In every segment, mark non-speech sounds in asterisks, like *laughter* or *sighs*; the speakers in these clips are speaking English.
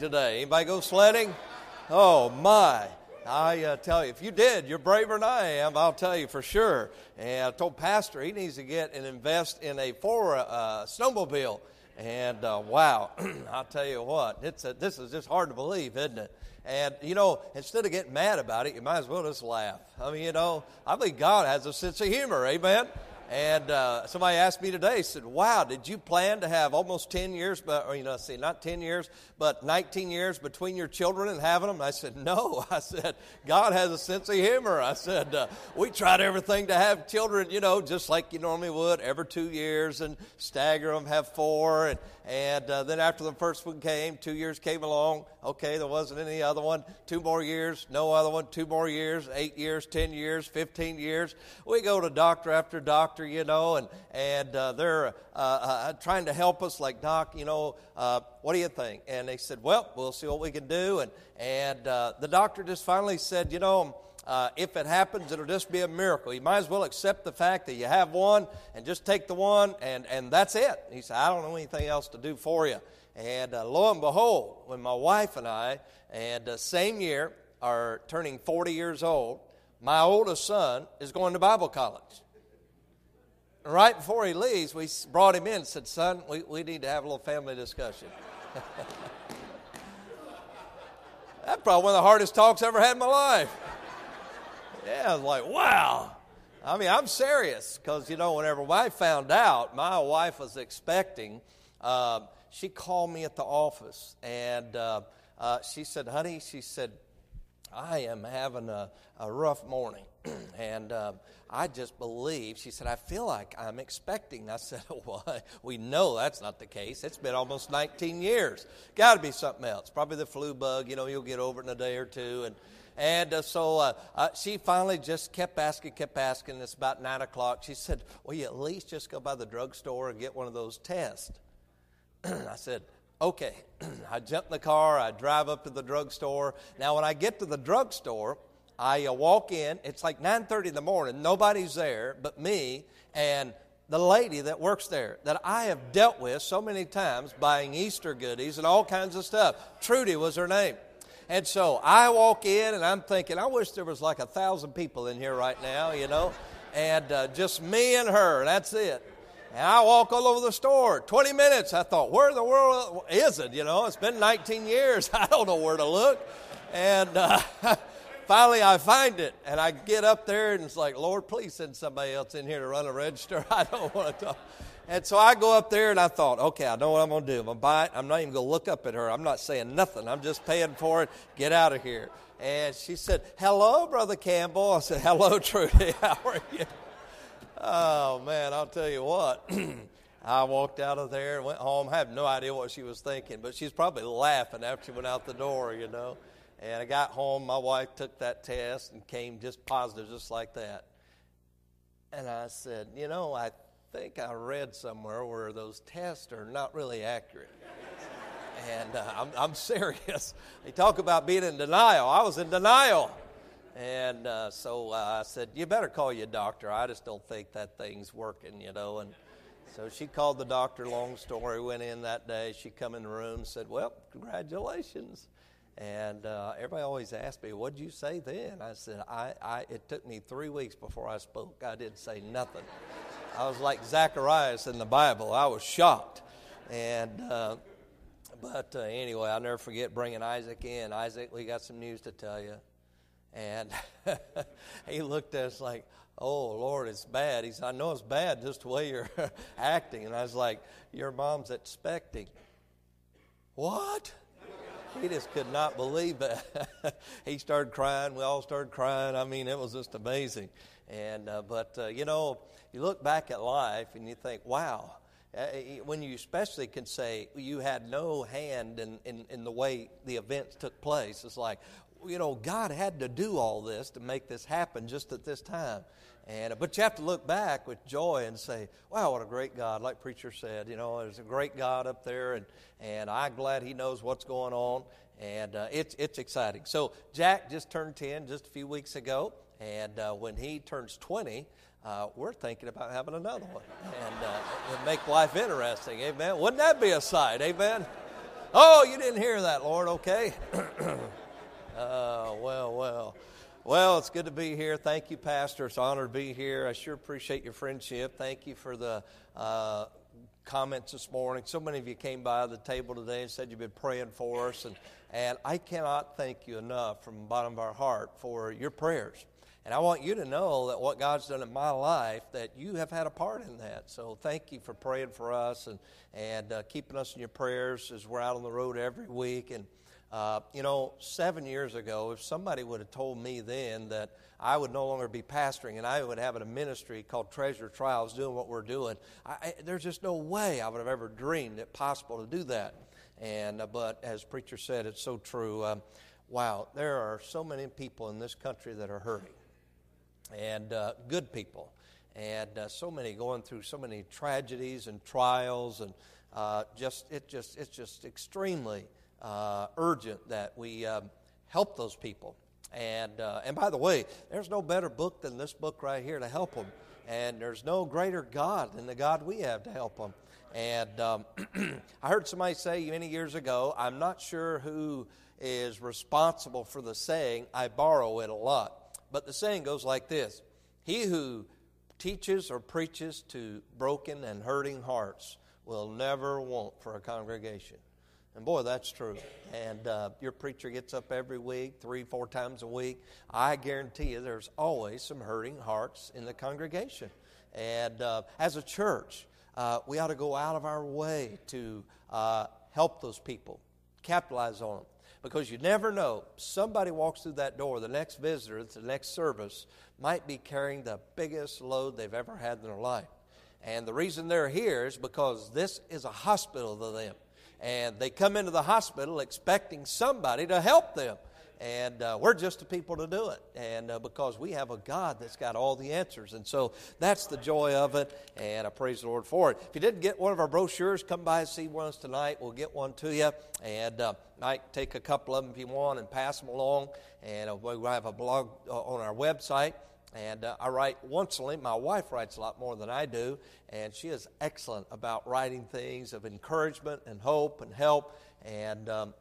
today. Anybody go sledding? Oh, my. I uh, tell you, if you did, you're braver than I am. I'll tell you for sure. And I told Pastor he needs to get and invest in a four uh, snowmobile. And uh, wow, *clears throat* I'll tell you what, it's a, this is just hard to believe, isn't it? And you know, instead of getting mad about it, you might as well just laugh. I mean, you know, I believe God has a sense of humor. Amen. And uh, somebody asked me today, said, Wow, did you plan to have almost 10 years, but, or, you know, see, not 10 years, but 19 years between your children and having them? I said, No. *laughs* I said, God has a sense of humor. I said, uh, We tried everything to have children, you know, just like you normally would, every two years and stagger them, have four. And, and uh, then after the first one came, two years came along. Okay, there wasn't any other one. Two more years, no other one. Two more years, eight years, 10 years, 15 years. We go to doctor after doctor, you know, and, and uh, they're uh, uh, trying to help us, like, Doc, you know, uh, what do you think? And they said, Well, we'll see what we can do. And, and uh, the doctor just finally said, You know, uh, if it happens, it'll just be a miracle. You might as well accept the fact that you have one and just take the one, and, and that's it. He said, I don't know anything else to do for you. And uh, lo and behold, when my wife and I, and uh, same year, are turning 40 years old, my oldest son is going to Bible college. Right before he leaves, we brought him in and said, Son, we, we need to have a little family discussion. *laughs* That's probably one of the hardest talks I ever had in my life. Yeah, I was like, wow. I mean, I'm serious because, you know, whenever I found out my wife was expecting, uh, she called me at the office and uh, uh, she said, honey, she said, I am having a, a rough morning. *clears throat* and uh, I just believe, she said, I feel like I'm expecting. I said, *laughs* Well, we know that's not the case. It's been almost 19 years. Got to be something else. Probably the flu bug. You know, you'll get over it in a day or two. And, and uh, so uh, uh, she finally just kept asking, kept asking. It's about 9 o'clock. She said, Will you at least just go by the drugstore and get one of those tests? *clears throat* I said, Okay. *clears throat* I jump in the car, I drive up to the drugstore. Now, when I get to the drugstore, I uh, walk in. It's like 9:30 in the morning. Nobody's there but me and the lady that works there that I have dealt with so many times buying Easter goodies and all kinds of stuff. Trudy was her name. And so I walk in and I'm thinking, I wish there was like a thousand people in here right now, you know, and uh, just me and her, that's it. And I walk all over the store. 20 minutes. I thought, where in the world is it? You know, it's been 19 years. *laughs* I don't know where to look. And uh, *laughs* finally I find it. And I get up there and it's like, Lord, please send somebody else in here to run a register. *laughs* I don't want to talk. And so I go up there and I thought, okay, I know what I'm going to do. I'm going to buy it. I'm not even going to look up at her. I'm not saying nothing. I'm just paying for it. Get out of here. And she said, hello, Brother Campbell. I said, hello, Trudy. How are you? Oh, man, I'll tell you what. *clears throat* I walked out of there and went home. I have no idea what she was thinking, but she's probably laughing after she went out the door, you know. And I got home. My wife took that test and came just positive, just like that. And I said, you know, I think I read somewhere where those tests are not really accurate. *laughs* and uh, I'm, I'm, serious. They talk about being in denial. I was in denial. And uh, so uh, I said, You better call your doctor. I just don't think that thing's working, you know. And so she called the doctor, long story, went in that day. She come in the room said, Well, congratulations. And uh, everybody always asked me, What'd you say then? I said, I, I, It took me three weeks before I spoke. I didn't say nothing. I was like Zacharias in the Bible. I was shocked. And, uh, but uh, anyway, I'll never forget bringing Isaac in. Isaac, we got some news to tell you. And *laughs* he looked at us like, oh, Lord, it's bad. He said, I know it's bad just the way you're *laughs* acting. And I was like, your mom's expecting. What? He just could not believe it. *laughs* he started crying. We all started crying. I mean, it was just amazing. And uh, but uh, you know, you look back at life and you think, wow. Uh, when you especially can say you had no hand in, in, in the way the events took place, it's like, you know, God had to do all this to make this happen just at this time. And, but you have to look back with joy and say, wow, what a great God. Like Preacher said, you know, there's a great God up there, and, and I'm glad He knows what's going on. And uh, it's, it's exciting. So, Jack just turned 10 just a few weeks ago. And uh, when he turns 20, uh, we're thinking about having another one and uh, make life interesting. Amen. Wouldn't that be a sight? Amen. Oh, you didn't hear that, Lord, okay? *clears throat* uh, well, well. Well, it's good to be here. Thank you, Pastor. It's an honor to be here. I sure appreciate your friendship. Thank you for the uh, comments this morning. So many of you came by the table today and said you've been praying for us. And, and I cannot thank you enough from the bottom of our heart for your prayers. And I want you to know that what God's done in my life, that you have had a part in that. So thank you for praying for us and, and uh, keeping us in your prayers as we're out on the road every week. And, uh, you know, seven years ago, if somebody would have told me then that I would no longer be pastoring and I would have a ministry called Treasure Trials doing what we're doing, I, I, there's just no way I would have ever dreamed it possible to do that. And, uh, but as preacher said, it's so true. Um, wow, there are so many people in this country that are hurting and uh, good people, and uh, so many going through so many tragedies and trials, and uh, just it just it's just extremely uh, urgent that we um, help those people. And uh, and by the way, there's no better book than this book right here to help them, and there's no greater God than the God we have to help them. And um, *clears throat* I heard somebody say many years ago, I'm not sure who is responsible for the saying, I borrow it a lot. But the saying goes like this He who teaches or preaches to broken and hurting hearts will never want for a congregation. And boy, that's true. And uh, your preacher gets up every week, three, four times a week. I guarantee you there's always some hurting hearts in the congregation. And uh, as a church, uh, we ought to go out of our way to uh, help those people, capitalize on them because you never know. Somebody walks through that door, the next visitor, the next service, might be carrying the biggest load they've ever had in their life. And the reason they're here is because this is a hospital to them. And they come into the hospital expecting somebody to help them. And uh, we're just the people to do it. And uh, because we have a God that's got all the answers. And so that's the joy of it. And I praise the Lord for it. If you didn't get one of our brochures, come by and see one of us tonight. We'll get one to you. And uh, might take a couple of them if you want and pass them along. And uh, we have a blog uh, on our website. And uh, I write once a week. My wife writes a lot more than I do, and she is excellent about writing things of encouragement and hope and help. And um,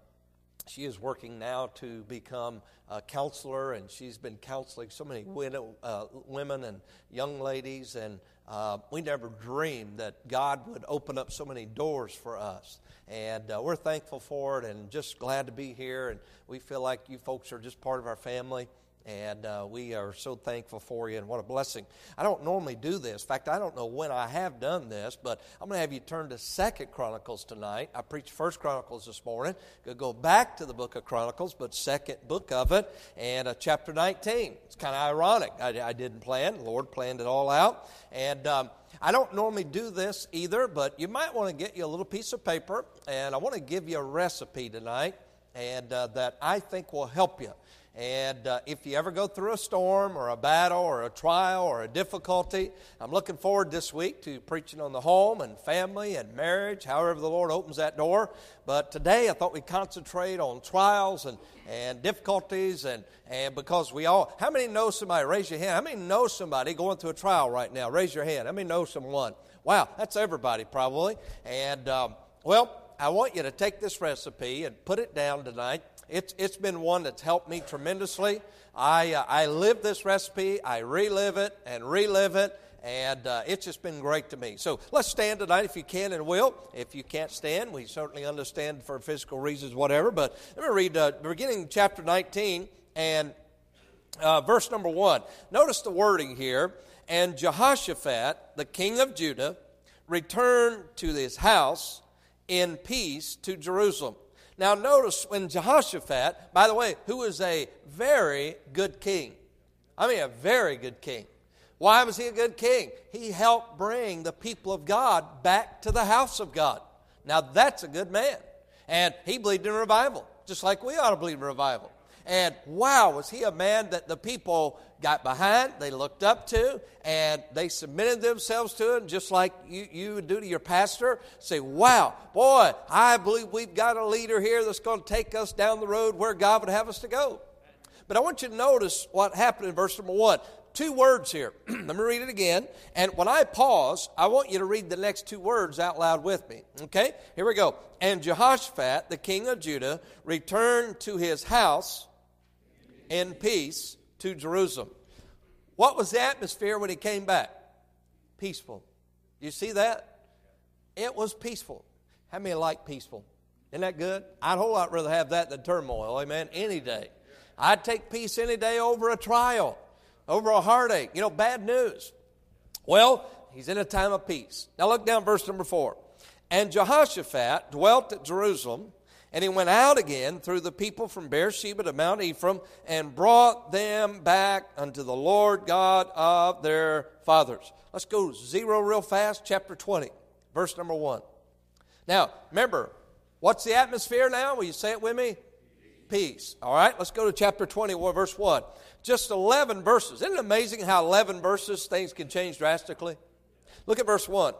she is working now to become a counselor, and she's been counseling so many widow, uh, women and young ladies. And uh, we never dreamed that God would open up so many doors for us. And uh, we're thankful for it and just glad to be here. And we feel like you folks are just part of our family. And uh, we are so thankful for you, and what a blessing. I don't normally do this. In fact, I don't know when I have done this, but I'm going to have you turn to Second Chronicles tonight. I preached First Chronicles this morning. Going to go back to the book of Chronicles, but second book of it, and uh, chapter 19. It's kind of ironic. I, I, didn't plan. The Lord planned it all out. And um, I don't normally do this either, but you might want to get you a little piece of paper, and I want to give you a recipe tonight and uh, that I think will help you. And uh, if you ever go through a storm or a battle or a trial or a difficulty, I'm looking forward this week to preaching on the home and family and marriage, however the Lord opens that door. But today I thought we'd concentrate on trials and, and difficulties and, and because we all, how many know somebody? Raise your hand. How many know somebody going through a trial right now? Raise your hand. How many know someone? Wow, that's everybody probably. And um, well, I want you to take this recipe and put it down tonight it's, it's been one that's helped me tremendously. I, uh, I live this recipe, I relive it and relive it, and uh, it's just been great to me. So let's stand tonight if you can and will. If you can't stand, we certainly understand for physical reasons, whatever. But let me read uh, beginning chapter 19 and uh, verse number 1. Notice the wording here. And Jehoshaphat, the king of Judah, returned to his house in peace to Jerusalem. Now, notice when Jehoshaphat, by the way, who was a very good king, I mean, a very good king. Why was he a good king? He helped bring the people of God back to the house of God. Now, that's a good man. And he believed in revival, just like we ought to believe in revival. And wow, was he a man that the people got behind, they looked up to, and they submitted themselves to him, just like you, you would do to your pastor. Say, wow, boy, I believe we've got a leader here that's going to take us down the road where God would have us to go. But I want you to notice what happened in verse number one. two words here. *clears throat* Let me read it again. And when I pause, I want you to read the next two words out loud with me. Okay? Here we go. And Jehoshaphat, the king of Judah, returned to his house in peace to Jerusalem. What was the atmosphere when he came back? Peaceful. You see that? It was peaceful. How many like peaceful? Isn't that good? I'd a whole lot rather have that than turmoil, amen, any day. I'd take peace any day over a trial, over a heartache, you know, bad news. Well, he's in a time of peace. Now look down verse number four. And Jehoshaphat dwelt at Jerusalem, and he went out again through the people from Beersheba to Mount Ephraim, and brought them back unto the Lord God of their fathers. Let's go zero real fast, chapter 20, verse number one. Now, remember, what's the atmosphere now? Will you say it with me? peace. All right, let's go to chapter 21, verse 1. Just 11 verses. Isn't it amazing how 11 verses things can change drastically? Look at verse 1.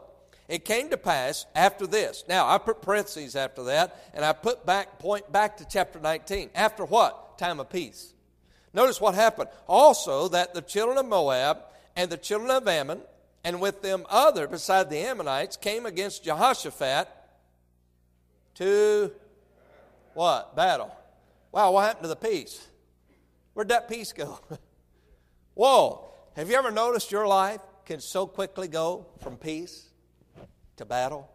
It came to pass after this. Now, I put parentheses after that, and I put back, point back to chapter 19. After what? Time of peace. Notice what happened. Also, that the children of Moab and the children of Ammon, and with them other beside the Ammonites, came against Jehoshaphat to what? Battle. Wow, what happened to the peace? Where'd that peace go? *laughs* Whoa, have you ever noticed your life can so quickly go from peace to battle?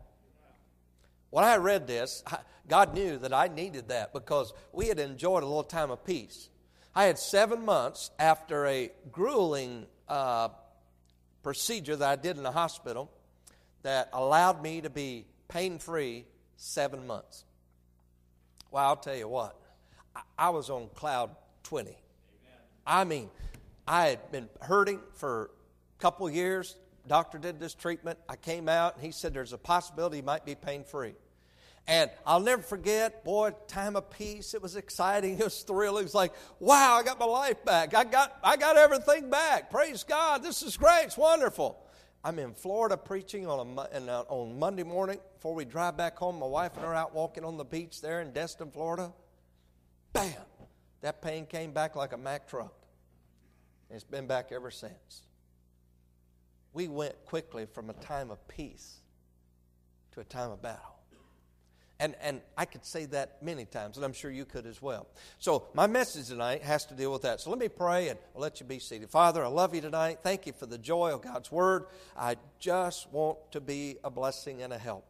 When I read this, God knew that I needed that because we had enjoyed a little time of peace. I had seven months after a grueling uh, procedure that I did in the hospital that allowed me to be pain free seven months. Well, I'll tell you what, I was on cloud 20. I mean, I had been hurting for a couple years. Doctor did this treatment. I came out and he said there's a possibility he might be pain free. And I'll never forget, boy, time of peace. It was exciting. *laughs* It was thrilling. It was like, wow, I got my life back. I got, I got everything back. Praise God. This is great. It's wonderful. I'm in Florida preaching on, a, uh, on Monday morning before we drive back home. My wife and I are out walking on the beach there in Destin, Florida bam, that pain came back like a Mack truck. It's been back ever since. We went quickly from a time of peace to a time of battle. And, and I could say that many times, and I'm sure you could as well. So, my message tonight has to deal with that. So, let me pray and I'll let you be seated. Father, I love you tonight. Thank you for the joy of God's Word. I just want to be a blessing and a help.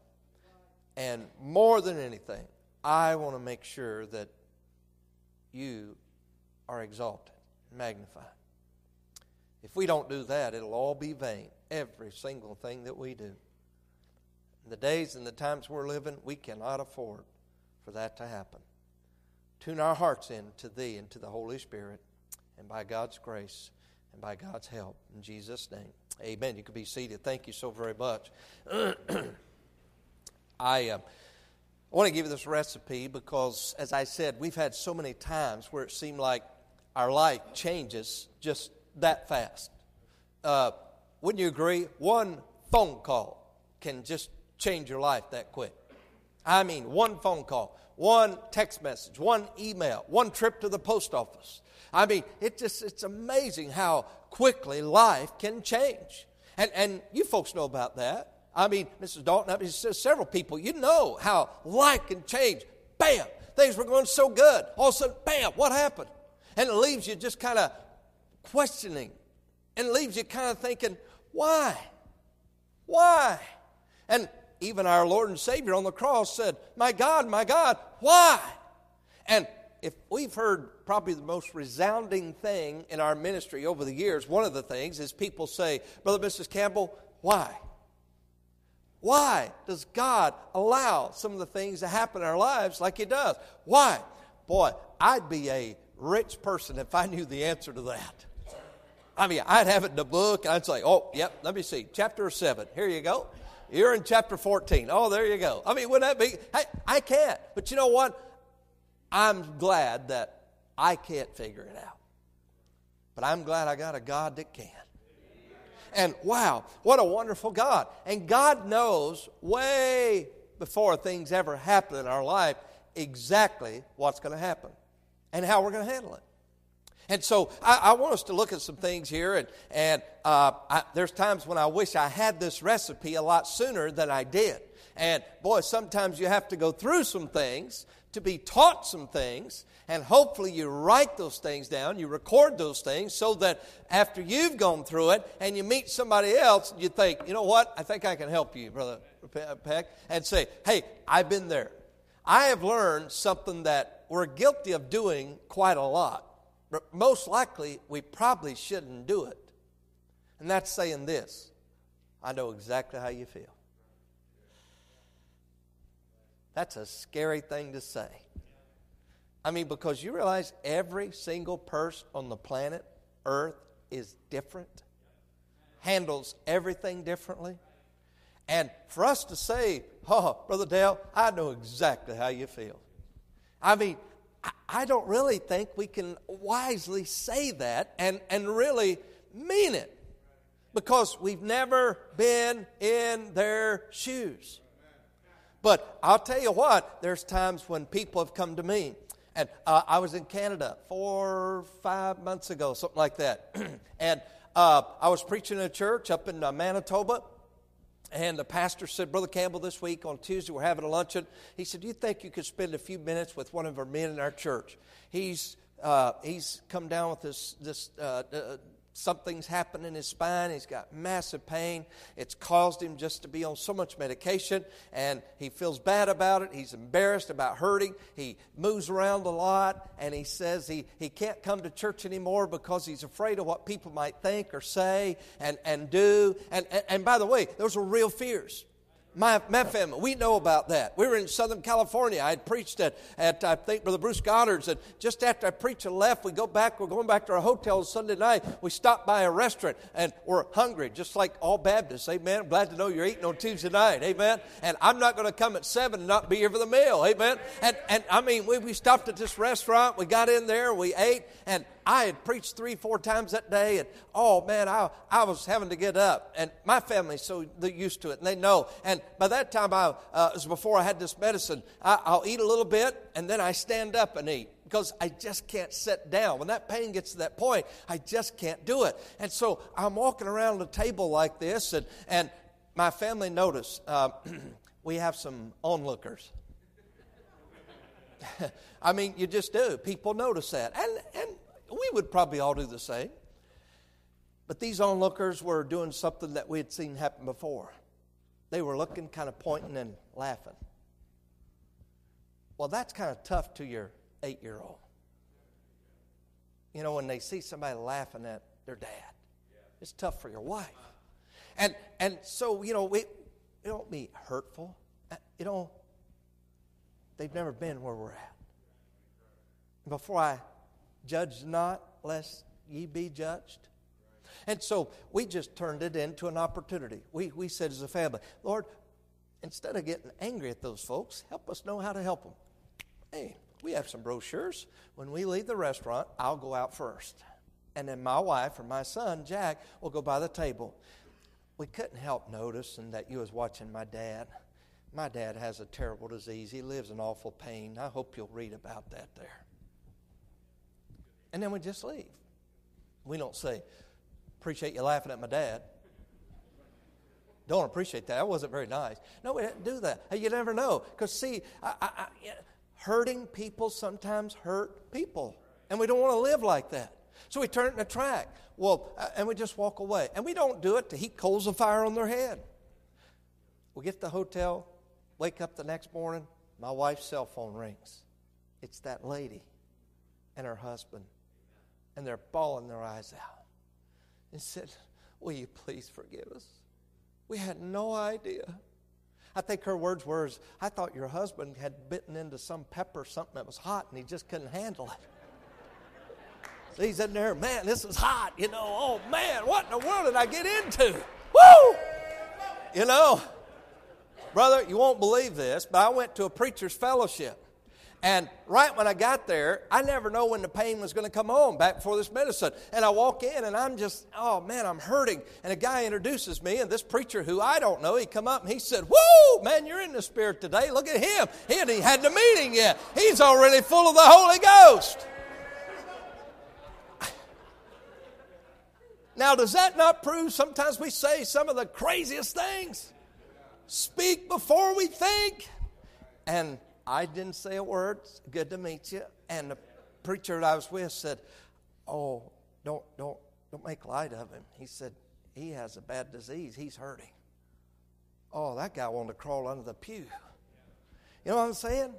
And more than anything, I want to make sure that you are exalted, magnified. If we don't do that, it'll all be vain, every single thing that we do. The days and the times we're living, we cannot afford for that to happen. Tune our hearts in to Thee and to the Holy Spirit, and by God's grace and by God's help, in Jesus' name, amen. You can be seated. Thank you so very much. *clears throat* I. Uh, I want to give you this recipe because, as I said, we've had so many times where it seemed like our life changes just that fast. Uh, wouldn't you agree? One phone call can just change your life that quick. I mean, one phone call, one text message, one email, one trip to the post office. I mean, it just it's amazing how quickly life can change. And and you folks know about that. I mean, Mrs. Dalton, I mean, several people, you know how life can change. Bam! Things were going so good. All of a sudden, bam, what happened? And it leaves you just kind of questioning. And leaves you kind of thinking, why? Why? And even our Lord and Savior on the cross said, My God, my God, why? And if we've heard probably the most resounding thing in our ministry over the years, one of the things is people say, Brother Mrs. Campbell, why? Why does God allow some of the things to happen in our lives like He does? Why? Boy, I'd be a rich person if I knew the answer to that. I mean, I'd have it in the book, and I'd say, oh, yep, let me see. Chapter 7. Here you go. You're in chapter 14. Oh, there you go. I mean, wouldn't that be? Hey, I can't. But you know what? I'm glad that I can't figure it out. But I'm glad I got a God that can. And wow, what a wonderful God. And God knows way before things ever happen in our life exactly what's going to happen and how we're going to handle it. And so I, I, want us to look at some things here. And, and uh, I, there's times when I wish I had this recipe a lot sooner than I did. And boy, sometimes you have to go through some things to be taught some things. And hopefully you write those things down, you record those things so that after you've gone through it and you meet somebody else, you think, you know what, I think I can help you, Brother Peck, and say, hey, I've been there. I have learned something that we're guilty of doing quite a lot. But most likely, we probably shouldn't do it. And that's saying this I know exactly how you feel. That's a scary thing to say. I mean, because you realize every single person on the planet, Earth, is different, handles everything differently. And for us to say, oh, Brother Dale, I know exactly how you feel. I mean, I don't really think we can wisely say that and, and really mean it because we've never been in their shoes. But I'll tell you what, there's times when people have come to me. And uh, I was in Canada four, five months ago, something like that. *clears throat* and uh, I was preaching in a church up in uh, Manitoba. And the pastor said, Brother Campbell, this week on Tuesday we're having a luncheon. He said, Do you think you could spend a few minutes with one of our men in our church? He's, uh, he's come down with this, this uh, uh something's happened in his spine. He's got massive pain. It's caused him just to be on so much medication, and he feels bad about it. He's embarrassed about hurting. He moves around a lot, and he says he, he can't come to church anymore because he's afraid of what people might think or say and, and do. And, and, and by the way, those are real fears. My, my family, we know about that. We were in Southern California. I had preached at, at I think, Brother Bruce Goddard's. And just after I preached and left, we go back. We're going back to our hotel Sunday night. We stopped by a restaurant and we're hungry, just like all Baptists. Amen. I'm glad to know you're eating on Tuesday night. Amen. And I'm not going to come at 7 and not be here for the meal. Amen. And, and I mean, we, we stopped at this restaurant. We got in there. We ate. And I had preached three, four times that day, and oh man, I, I was having to get up. And my family's so used to it, and they know. And by that time, I, uh, was before I had this medicine, I, I'll eat a little bit, and then I stand up and eat because I just can't sit down. When that pain gets to that point, I just can't do it. And so I'm walking around the table like this, and, and my family noticed uh, *clears throat* we have some onlookers. *laughs* I mean, you just do. People notice that. And, and we would probably all do the same. But these onlookers were doing something that we had seen happen before. They were looking, kind of pointing and laughing. Well, that's kind of tough to your eight year old. You know, when they see somebody laughing at their dad, it's tough for your wife. And, and so, you know, it, it don't be hurtful. Uh, you know, they've never been where we're at. Before I Judge not, lest ye be judged. And so we just turned it into an opportunity. We, we said as a family, Lord, instead of getting angry at those folks, help us know how to help them. Hey, we have some brochures. When we leave the restaurant, I'll go out first. And then my wife or my son, Jack, will go by the table. We couldn't help noticing that you was watching my dad. My dad has a terrible disease. He lives in awful pain. I hope you'll read about that there and then we just leave. We don't say, appreciate you laughing at my dad. Don't appreciate that. That wasn't very nice. No, we didn't do that. You never know. Because, see, I, I, I, hurting people sometimes hurt people. And we don't want to live like that. So we turn it in a track. Well, uh, and we just walk away. And we don't do it to heap coals of fire on their head. We get to the hotel, wake up the next morning, my wife's cell phone rings. It's that lady and her husband and they're bawling their eyes out and said, Will you please forgive us? We had no idea. I think her words were, I thought your husband had bitten into some pepper, something that was hot, and he just couldn't handle it. so he's in there, man, this is hot, you know. Oh, man, what in the world did I get into? Woo! You know, brother, you won't believe this, but I went to a preacher's fellowship. And right when I got there, I never know when the pain was going to come on back before this medicine. And I walk in and I'm just, oh man, I'm hurting. And a guy introduces me, and this preacher who I don't know, he come up and he said, Whoa, man, you're in the spirit today. Look at him. He hadn't had the meeting yet. He's already full of the Holy Ghost. *sighs* Now, does that not prove sometimes we say some of the craziest things? Speak before we think. And I didn't say a word. Good to meet you. And the preacher that I was with said, Oh, don't, don't, don't make light of him. He said, He has a bad disease. He's hurting. Oh, that guy wanted to crawl under the pew. You know what I'm saying?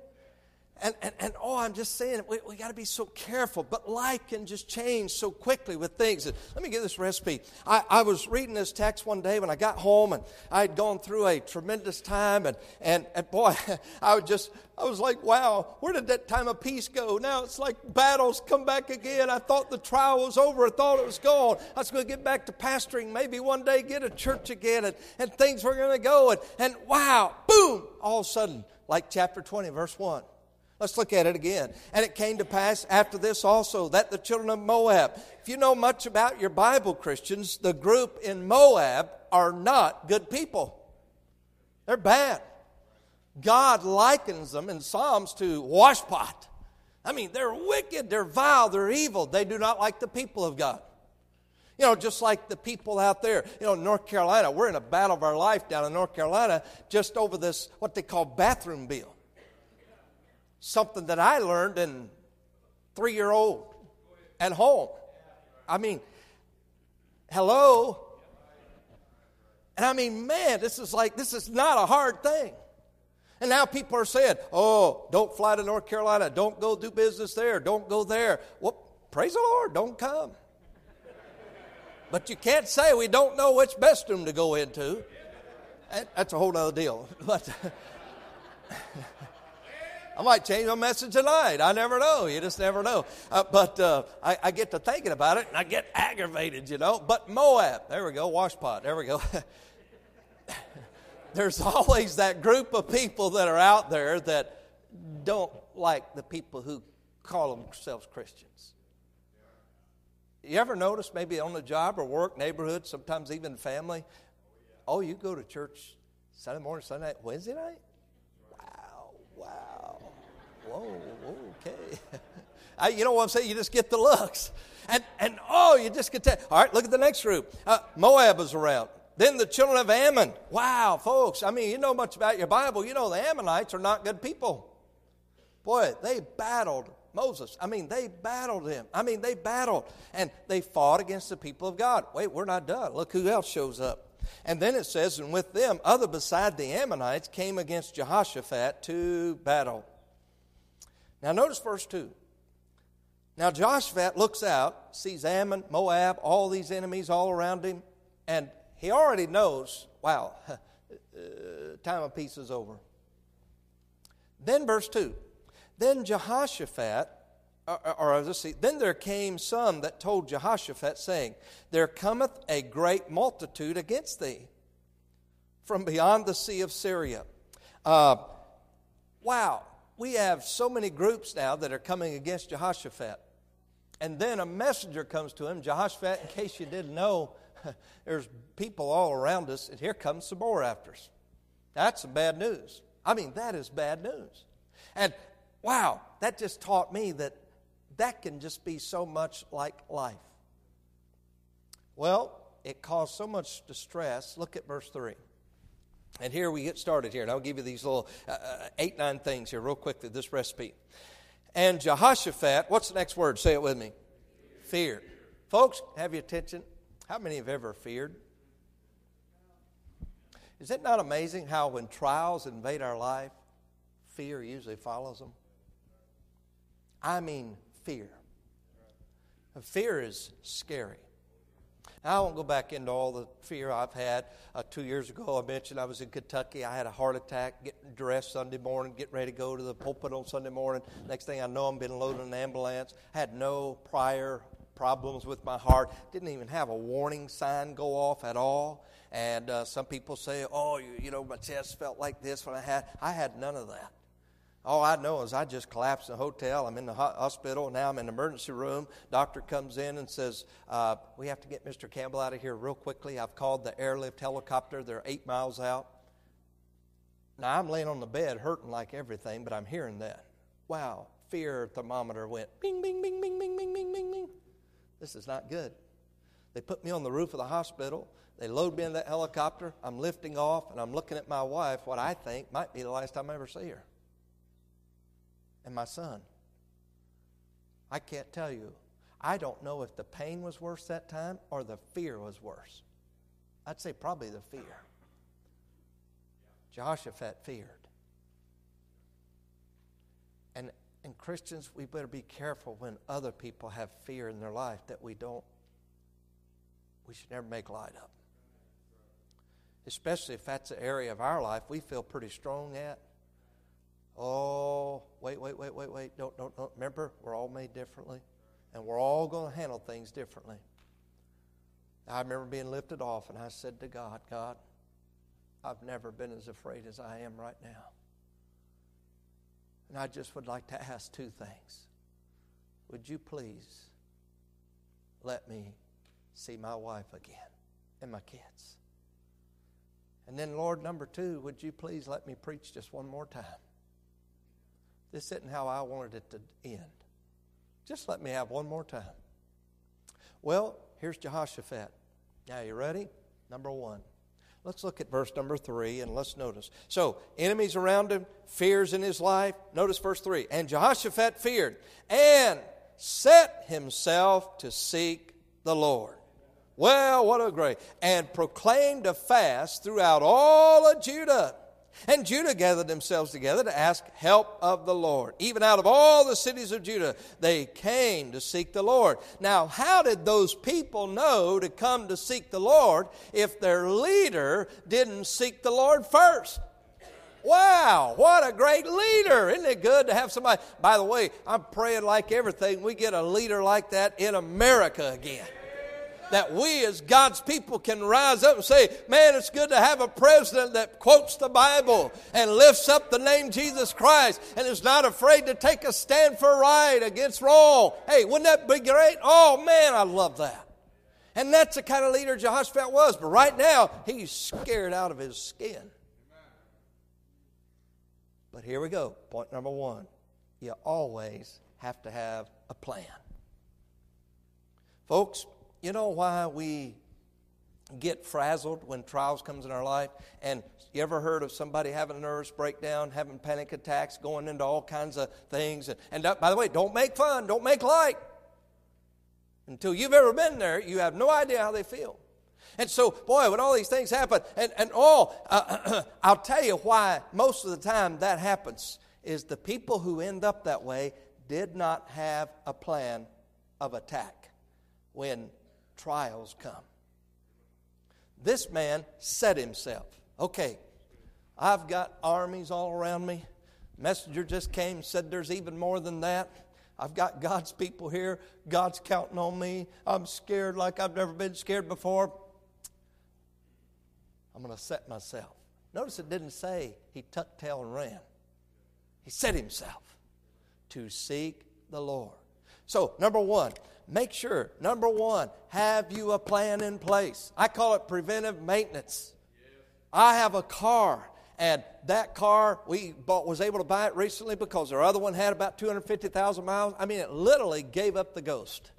And, and, and oh, I'm just saying, we, we got to be so careful. But life can just change so quickly with things. Let me give this recipe. I, I was reading this text one day when I got home, and I had gone through a tremendous time. And, and, and boy, *laughs* I was just, I was like, wow, where did that time of peace go? Now it's like battles come back again. I thought the trial was over. I thought it was gone. I was going to get back to pastoring, maybe one day get a church again, and, and things were going to go. And, and wow, boom, all of a sudden, like chapter 20, verse 1 Let's look at it again. And it came to pass after this also that the children of Moab, if you know much about your Bible, Christians, the group in Moab are not good people. They're bad. God likens them in Psalms to washpot. I mean, they're wicked, they're vile, they're evil. They do not like the people of God. You know, just like the people out there, you know, North Carolina, we're in a battle of our life down in North Carolina just over this, what they call bathroom bill something that I learned in three year old at home. I mean, hello. And I mean, man, this is like, this is not a hard thing. And now people are saying, oh, don't fly to North Carolina. Don't go do business there. Don't go there. Well, praise the Lord, don't come. But you can't say we don't know which best room to go into. That's a whole other deal. *laughs* But. I might change my message tonight. I never know. You just never know. Uh, but uh, I, I, get to thinking about it and I get aggravated, you know. But Moab, there we go, washpot, there we go. *laughs* There's always that group of people that are out there that don't like the people who call themselves Christians. You ever notice maybe on the job or work, neighborhood, sometimes even family? Oh, you go to church Sunday morning, Sunday night, Wednesday night? Wow, wow whoa, okay. *laughs* I, you know what I'm saying? You just get the looks. And, and oh, you just get that. All right, look at the next group. Uh, Moab is around. Then the children of Ammon. Wow, folks, I mean, you know much about your Bible. You know the Ammonites are not good people. Boy, they battled Moses. I mean, they battled him. I mean, they battled and they fought against the people of God. Wait, we're not done. Look who else shows up. And then it says, and with them, other beside the Ammonites came against Jehoshaphat to battle. Now, notice verse 2. Now, Jehoshaphat looks out, sees Ammon, Moab, all these enemies all around him, and he already knows, wow, *laughs* uh, time of peace is over. Then, verse 2. Then Jehoshaphat, or, or, let's see, then there came some that told Jehoshaphat, saying, There cometh a great multitude against thee from beyond the sea of Syria. Uh, wow, we have so many groups now that are coming against Jehoshaphat. And then a messenger comes to him, Jehoshaphat, in case you didn't know, *laughs* there's people all around us, and here comes some more after us. That's some bad news. I mean, that is bad news. And wow, that just taught me that that can just be so much like life. Well, it caused so much distress. Look at verse 3. And here we get started here, and I'll give you these little uh, uh, eight, nine things here, real quickly, this recipe. And Jehoshaphat, what's the next word? Say it with me. Fear. Folks, have your attention. How many have ever feared? Is it not amazing how when trials invade our life, fear usually follows them? I mean, fear. Fear is scary. I won't go back into all the fear I've had. Uh, two years ago, I mentioned I was in Kentucky. I had a heart attack, getting dressed Sunday morning, getting ready to go to the pulpit on Sunday morning. Next thing I know, I'm being loaded in an ambulance. Had no prior problems with my heart. Didn't even have a warning sign go off at all. And uh, some people say, "Oh, you, you know, my chest felt like this when I had." I had none of that. All I know is I just collapsed in the hotel. I'm in the hospital. Now I'm in the emergency room. Doctor comes in and says, uh, We have to get Mr. Campbell out of here real quickly. I've called the airlift helicopter. They're eight miles out. Now I'm laying on the bed hurting like everything, but I'm hearing that. Wow, fear thermometer went bing, bing, bing, bing, bing, bing, bing, bing, bing. This is not good. They put me on the roof of the hospital. They load me in that helicopter. I'm lifting off, and I'm looking at my wife, what I think might be the last time I ever see her. And my son. I can't tell you. I don't know if the pain was worse that time or the fear was worse. I'd say probably the fear. Jehoshaphat feared. And, and Christians, we better be careful when other people have fear in their life that we don't, we should never make light of. Especially if that's an area of our life we feel pretty strong at. Oh, wait, wait, wait, wait, wait. Don't, don't, don't. Remember, we're all made differently, and we're all going to handle things differently. I remember being lifted off, and I said to God, God, I've never been as afraid as I am right now. And I just would like to ask two things. Would you please let me see my wife again and my kids? And then, Lord, number two, would you please let me preach just one more time? This isn't how I wanted it to end. Just let me have one more time. Well, here's Jehoshaphat. Now, you ready? Number one. Let's look at verse number three and let's notice. So, enemies around him, fears in his life. Notice verse three. And Jehoshaphat feared and set himself to seek the Lord. Well, what a great. And proclaimed a fast throughout all of Judah. And Judah gathered themselves together to ask help of the Lord. Even out of all the cities of Judah, they came to seek the Lord. Now, how did those people know to come to seek the Lord if their leader didn't seek the Lord first? Wow, what a great leader. Isn't it good to have somebody? By the way, I'm praying like everything, we get a leader like that in America again that we as God's people can rise up and say, man, it's good to have a president that quotes the Bible and lifts up the name Jesus Christ and is not afraid to take a stand for right against wrong. Hey, wouldn't that be great? Oh, man, I love that. And that's the kind of leader Jehoshaphat was. But right now, he's scared out of his skin. But here we go. Point number one you always have to have a plan. Folks, you know why we get frazzled when trials comes in our life? And you ever heard of somebody having a nervous breakdown, having panic attacks, going into all kinds of things? And, and by the way, don't make fun, don't make light. Until you've ever been there, you have no idea how they feel. And so, boy, when all these things happen, and, and all, uh, *clears throat* I'll tell you why most of the time that happens is the people who end up that way did not have a plan of attack when trials come. This man set himself. Okay, I've got armies all around me. Messenger just came, said there's even more than that. I've got God's people here. God's counting on me. I'm scared like I've never been scared before. I'm going to set myself. Notice it didn't say he tucked tail and ran. He set himself to seek the Lord. So, number one, make sure, number one, have you a plan in place? I call it preventive maintenance. I have a car, and that car we bought, was able to buy it recently because our other one had about 250,000 miles. I mean, it literally gave up the ghost.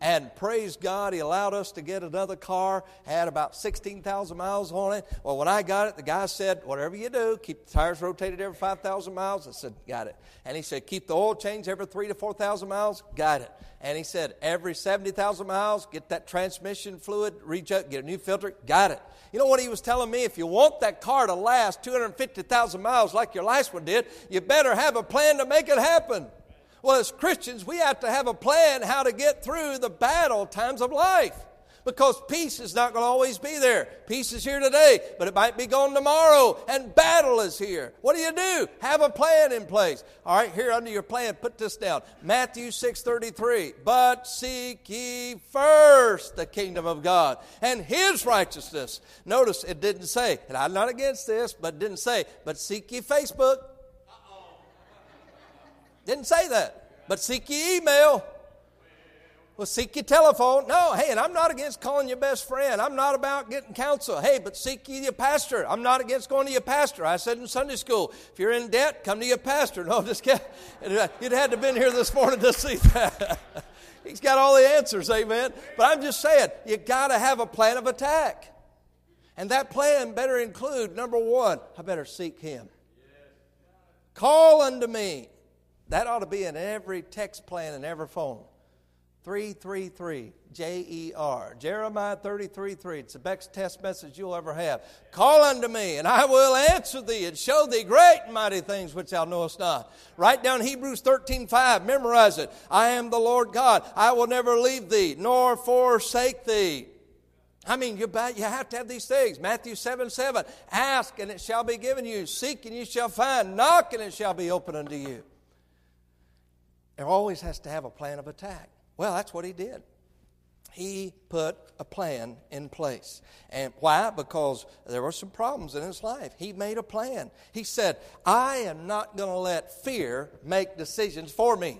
And praise God, He allowed us to get another car, had about 16,000 miles on it. Well, when I got it, the guy said, Whatever you do, keep the tires rotated every 5,000 miles. I said, Got it. And he said, Keep the oil change every 3 to 4,000 miles. Got it. And he said, Every 70,000 miles, get that transmission fluid, out, get a new filter. Got it. You know what he was telling me? If you want that car to last 250,000 miles like your last one did, you better have a plan to make it happen. Well, as Christians, we have to have a plan how to get through the battle times of life. Because peace is not going to always be there. Peace is here today, but it might be gone tomorrow, and battle is here. What do you do? Have a plan in place. All right, here under your plan, put this down. Matthew 6:33. But seek ye first the kingdom of God and his righteousness. Notice it didn't say, and I'm not against this, but didn't say, but seek ye Facebook. Didn't say that. But seek your email. Well, seek your telephone. No, hey, and I'm not against calling your best friend. I'm not about getting counsel. Hey, but seek ye your pastor. I'm not against going to your pastor. I said in Sunday school, if you're in debt, come to your pastor. *laughs* No, just kidding. Uh, you'd had to have been here this morning to see that. *laughs* He's got all the answers, amen. But I'm just saying, you got to have a plan of attack. And that plan better include number one, I better seek Him. Call unto me. That ought to be in every text plan and every phone. 333 J E R. Jeremiah 33 3. It's the best test message you'll ever have. Call unto me, and I will answer thee and show thee great and mighty things which thou knowest not. Write down Hebrews 13 5. Memorize it. I am the Lord God. I will never leave thee nor forsake thee. I mean, you, you have to have these things. Matthew 7 7. Ask, and it shall be given you. Seek, and you shall find. Knock, and it shall be open unto you. There always has to have a plan of attack. Well, that's what he did. He put a plan in place. And why? Because there were some problems in his life. He made a plan. He said, I am not going to let fear make decisions for me.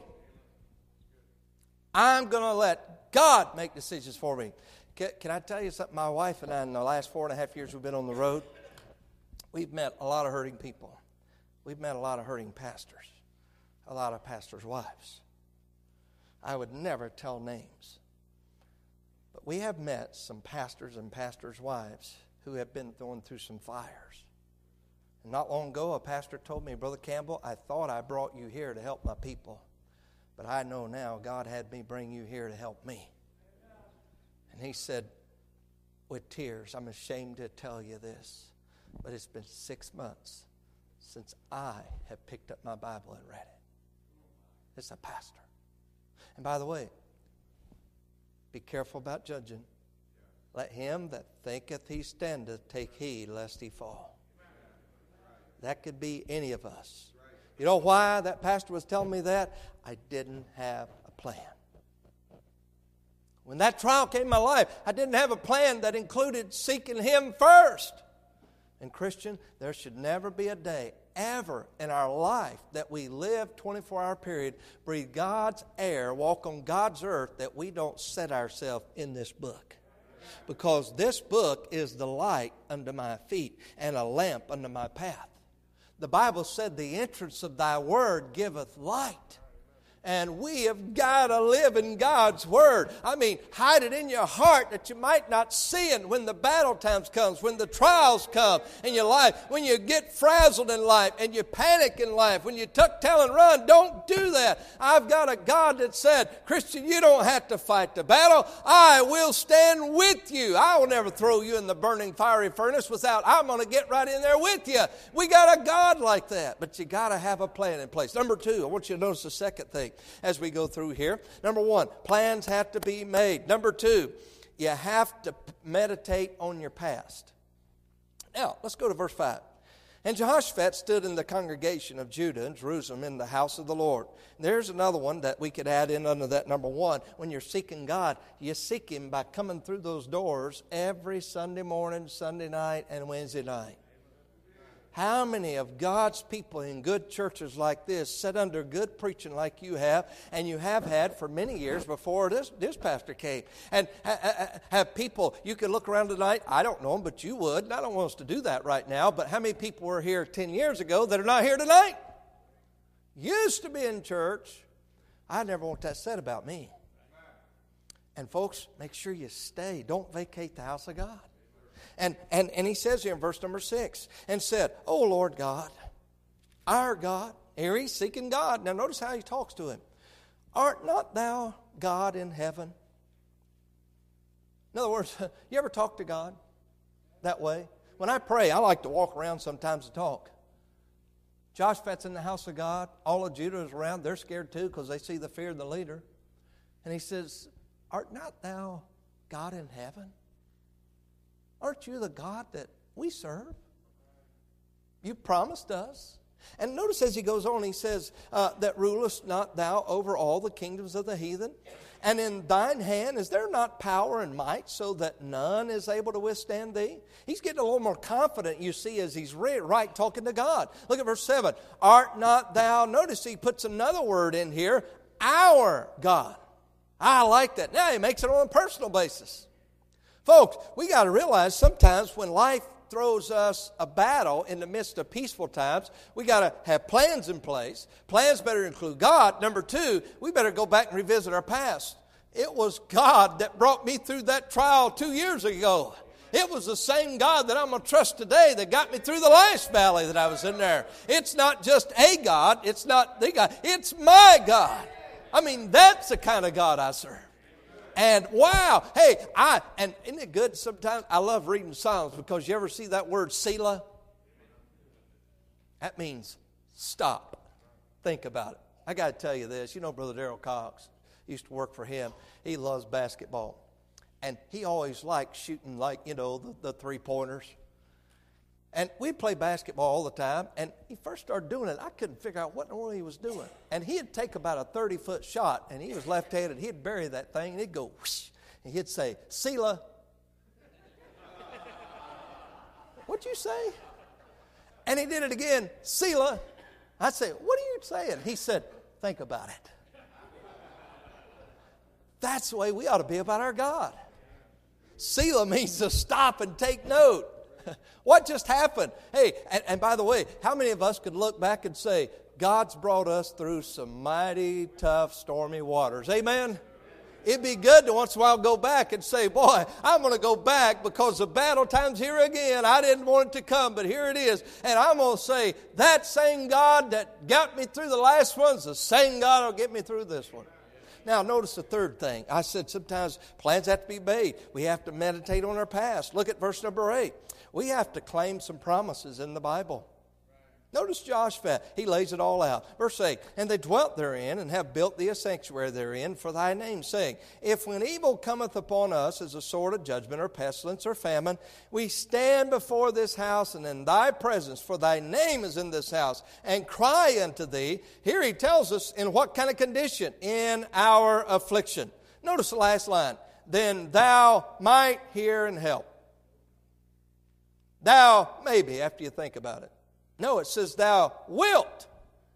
I'm going to let God make decisions for me. Can, can, I tell you something? My wife and I, in the last four and a half years we've been on the road, we've met a lot of hurting people. We've met a lot of hurting pastors, a lot of pastors' wives. I would never tell names. But we have met some pastors and pastors' wives who have been going through some fires. And not long ago, a pastor told me, Brother Campbell, I thought I brought you here to help my people. But I know now God had me bring you here to help me. And he said, with tears, I'm ashamed to tell you this, but it's been six months since I have picked up my Bible and read it. It's a pastor. And by the way, be careful about judging. Let him that thinketh he standeth take heed lest he fall. That could be any of us. You know why that pastor was telling me that? I didn't have a plan. When that trial came in my life, I didn't have a plan that included seeking him first. And, Christian, there should never be a day ever in our life that we live 24 hour period, breathe God's air, walk on God's earth, that we don't set ourselves in this book. Because this book is the light under my feet and a lamp under my path. The Bible said, The entrance of thy word giveth light. And we have got to live in God's Word. I mean, hide it in your heart that you might not see it when the battle times comes, when the trials come in your life, when you get frazzled in life and you panic in life, when you tuck tail and run. Don't do that. I've got a God that said, Christian, you don't have to fight the battle. I will stand with you. I will never throw you in the burning fiery furnace without, I'm going to get right in there with you. We got a God like that, but you got to have a plan in place. Number two, I want you to notice the second thing as we go through here. Number one, plans have to be made. Number two, you have to meditate on your past. Now, let's go to verse 5. And Jehoshaphat stood in the congregation of Judah and Jerusalem in the house of the Lord. There's another one that we could add in under that number one. When you're seeking God, you seek Him by coming through those doors every Sunday morning, Sunday night, and Wednesday night. How many of God's people in good churches like this sit under good preaching like you have, and you have had for many years before this, this pastor came? And ha, ha, have people, you could look around tonight, I don't know them, but you would. And I don't want us to do that right now, but how many people were here 10 years ago that are not here tonight? Used to be in church. I never want that said about me. And folks, make sure you stay. Don't vacate the house of God. And, and, and he says here in verse number six, and said, Oh Lord God, our God, here he's seeking God. Now notice how he talks to him. Art not thou God in heaven? In other words, *laughs* you ever talk to God that way? When I pray, I like to walk around sometimes to talk. Jehoshaphat's in the house of God. All of Judah is around. They're scared too because they see the fear of the leader. And he says, Art not thou God in heaven? Aren't you the God that we serve? You promised us. And notice as he goes on, he says, uh, That rulest not thou over all the kingdoms of the heathen? And in thine hand is there not power and might so that none is able to withstand thee? He's getting a little more confident, you see, as he's right talking to God. Look at verse 7. Art not thou, notice he puts another word in here, our God. I like that. Now he makes it on a personal basis. Folks, we got to realize sometimes when life throws us a battle in the midst of peaceful times, we got to have plans in place. Plans better include God. Number two, we better go back and revisit our past. It was God that brought me through that trial two years ago. It was the same God that I'm going to trust today that got me through the last valley that I was in there. It's not just a God, it's not the God, it's my God. I mean, that's the kind of God I serve. And wow, hey, I and isn't it good sometimes? I love reading Psalms because you ever see that word Selah? That means stop. Think about it. I got to tell you this. You know, Brother Daryl Cox used to work for him. He loves basketball. And he always liked shooting, like, you know, the, the three pointers. And we play basketball all the time. And he first started doing it. I couldn't figure out what in the world he was doing. And he'd take about a 30 foot shot, and he was left handed. He'd bury that thing, and he'd go, whoosh, and he'd say, Selah. What'd you say? And he did it again, Selah. I said, What are you saying? He said, Think about it. That's the way we ought to be about our God. Selah means to stop and take note. *laughs* what just happened? Hey, and, and, by the way, how many of us could look back and say, God's brought us through some mighty tough, stormy waters? Amen? It'd be good to once in a while go back and say, Boy, I'm going to go back because the battle time's here again. I didn't want it to come, but here it is. And I'm going to say, That same God that got me through the last one's the same God will get me through this one. Now, notice the third thing. I said sometimes plans have to be made. We have to meditate on our past. Look at verse number eight. We have to claim some promises in the Bible. Notice Joshua, he lays it all out. Verse 8, and they dwelt therein and have built thee a sanctuary therein for thy name, sake. If when evil cometh upon us as a sword of judgment or pestilence or famine, we stand before this house and in thy presence, for thy name is in this house, and cry unto thee. Here he tells us in what kind of condition? In our affliction. Notice the last line. Then thou might hear and help. Thou, maybe, after you think about it. No, it says, Thou wilt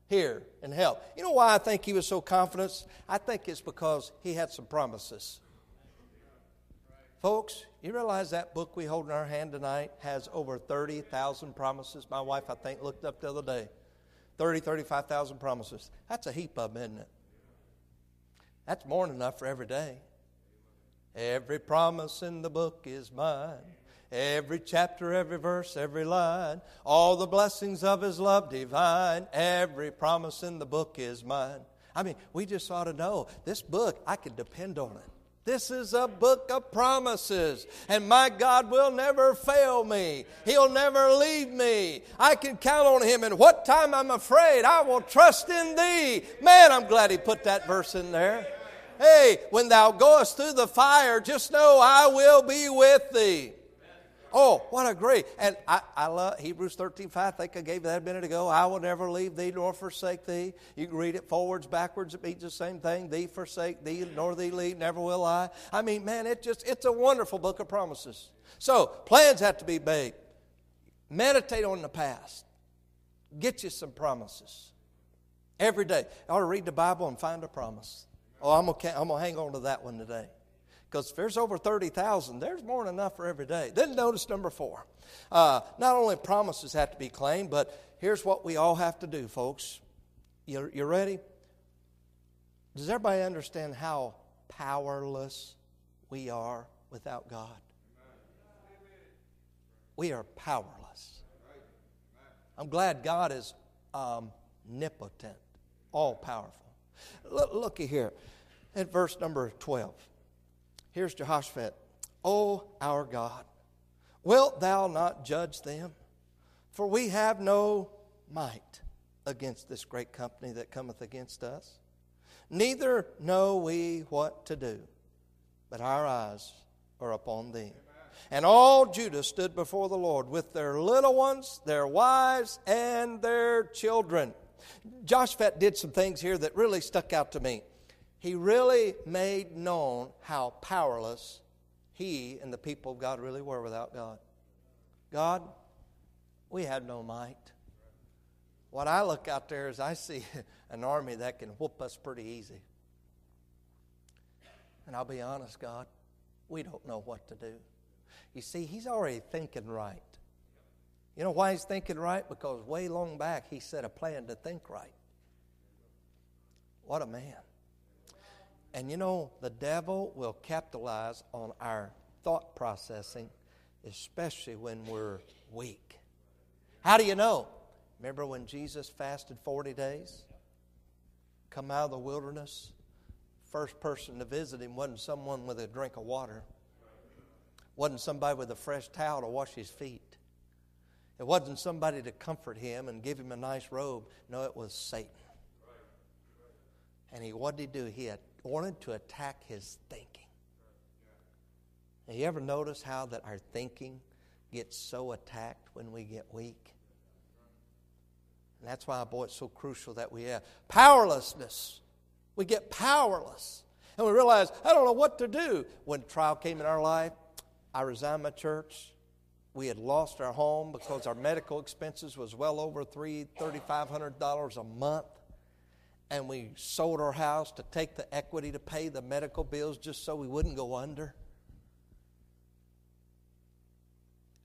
hear and help. You know why I think he was so confident? I think it's because he had some promises. Folks, you realize that book we hold in our hand tonight has over 30,000 promises? My wife, I think, looked up the other day. 30, 35,000 promises. That's a heap of them, isn't it? That's more than enough for every day. Every promise in the book is mine. Every chapter, every verse, every line, all the blessings of His love divine, every promise in the book is mine. I mean, we just ought to know this book, I can depend on it. This is a book of promises, and my God will never fail me. He'll never leave me. I can count on Him, and what time I'm afraid, I will trust in Thee. Man, I'm glad He put that verse in there. Hey, when thou goest through the fire, just know I will be with thee. Oh, what a great. And I, I love Hebrews 13, 5. I think I gave that a minute ago. I will never leave thee nor forsake thee. You can read it forwards, backwards. It means the same thing. Thee forsake thee, nor thee leave, never will I. I mean, man, it just, it's a wonderful book of promises. So, plans have to be made. Meditate on the past. Get you some promises. Every day. I ought to read the Bible and find a promise. Oh, I'm going to hang on to that one today. Because if there's over 30,000, there's more than enough for every day. Then notice number four. Uh, not only promises have to be claimed, but here's what we all have to do, folks. You, you ready? Does everybody understand how powerless we are without God? We are powerless. I'm glad God is omnipotent, all powerful. Look, looky here at verse number 12. Here's Jehoshaphat. O our God, wilt thou not judge them? For we have no might against this great company that cometh against us. Neither know we what to do, but our eyes are upon thee. And all Judah stood before the Lord with their little ones, their wives, and their children. Joshaphat did some things here that really stuck out to me he really made known how powerless he and the people of God really were without God. God, we have no might. What I look out there is I see *laughs* an army that can whoop us pretty easy. And I'll be honest, God, we don't know what to do. You see, he's already thinking right. You know why he's thinking right? Because way long back he set a plan to think right. What a man. And you know, the devil will capitalize on our thought processing, especially when we're weak. How do you know? Remember when Jesus fasted 40 days? Come out of the wilderness? First person to visit him wasn't someone with a drink of water, wasn't somebody with a fresh towel to wash his feet. It wasn't somebody to comfort him and give him a nice robe. No, it was Satan. And he, what did he do? He wanted to attack his thinking. Have you ever notice how that our thinking gets so attacked when we get weak? And that's why, boy, it's so crucial that we have powerlessness. We get powerless. And we realize, I don't know what to do. When trial came in our life, I resigned my church. We had lost our home because our medical expenses was well over three, thirty-five hundred dollars a month and we sold our house to take the equity to pay the medical bills just so we wouldn't go under.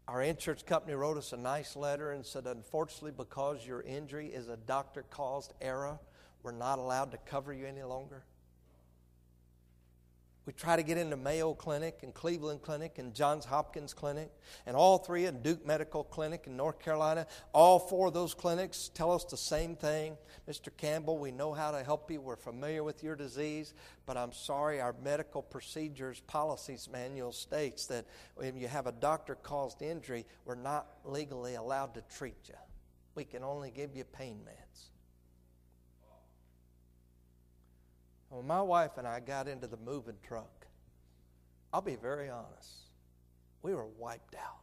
Our insurance company wrote us a nice letter and said, Unfortunately, because your injury is a doctor caused error, we're not allowed to cover you any longer. We try to get into Mayo Clinic and Cleveland Clinic and Johns Hopkins Clinic and all three and Duke Medical Clinic in North Carolina. All four of those clinics tell us the same thing. Mr. Campbell, we know how to help you. We're familiar with your disease, but I'm sorry, our medical procedures policies manual states that when you have a doctor caused injury, we're not legally allowed to treat you. We can only give you pain meds. When my wife and I got into the moving truck, I'll be very honest, we were wiped out.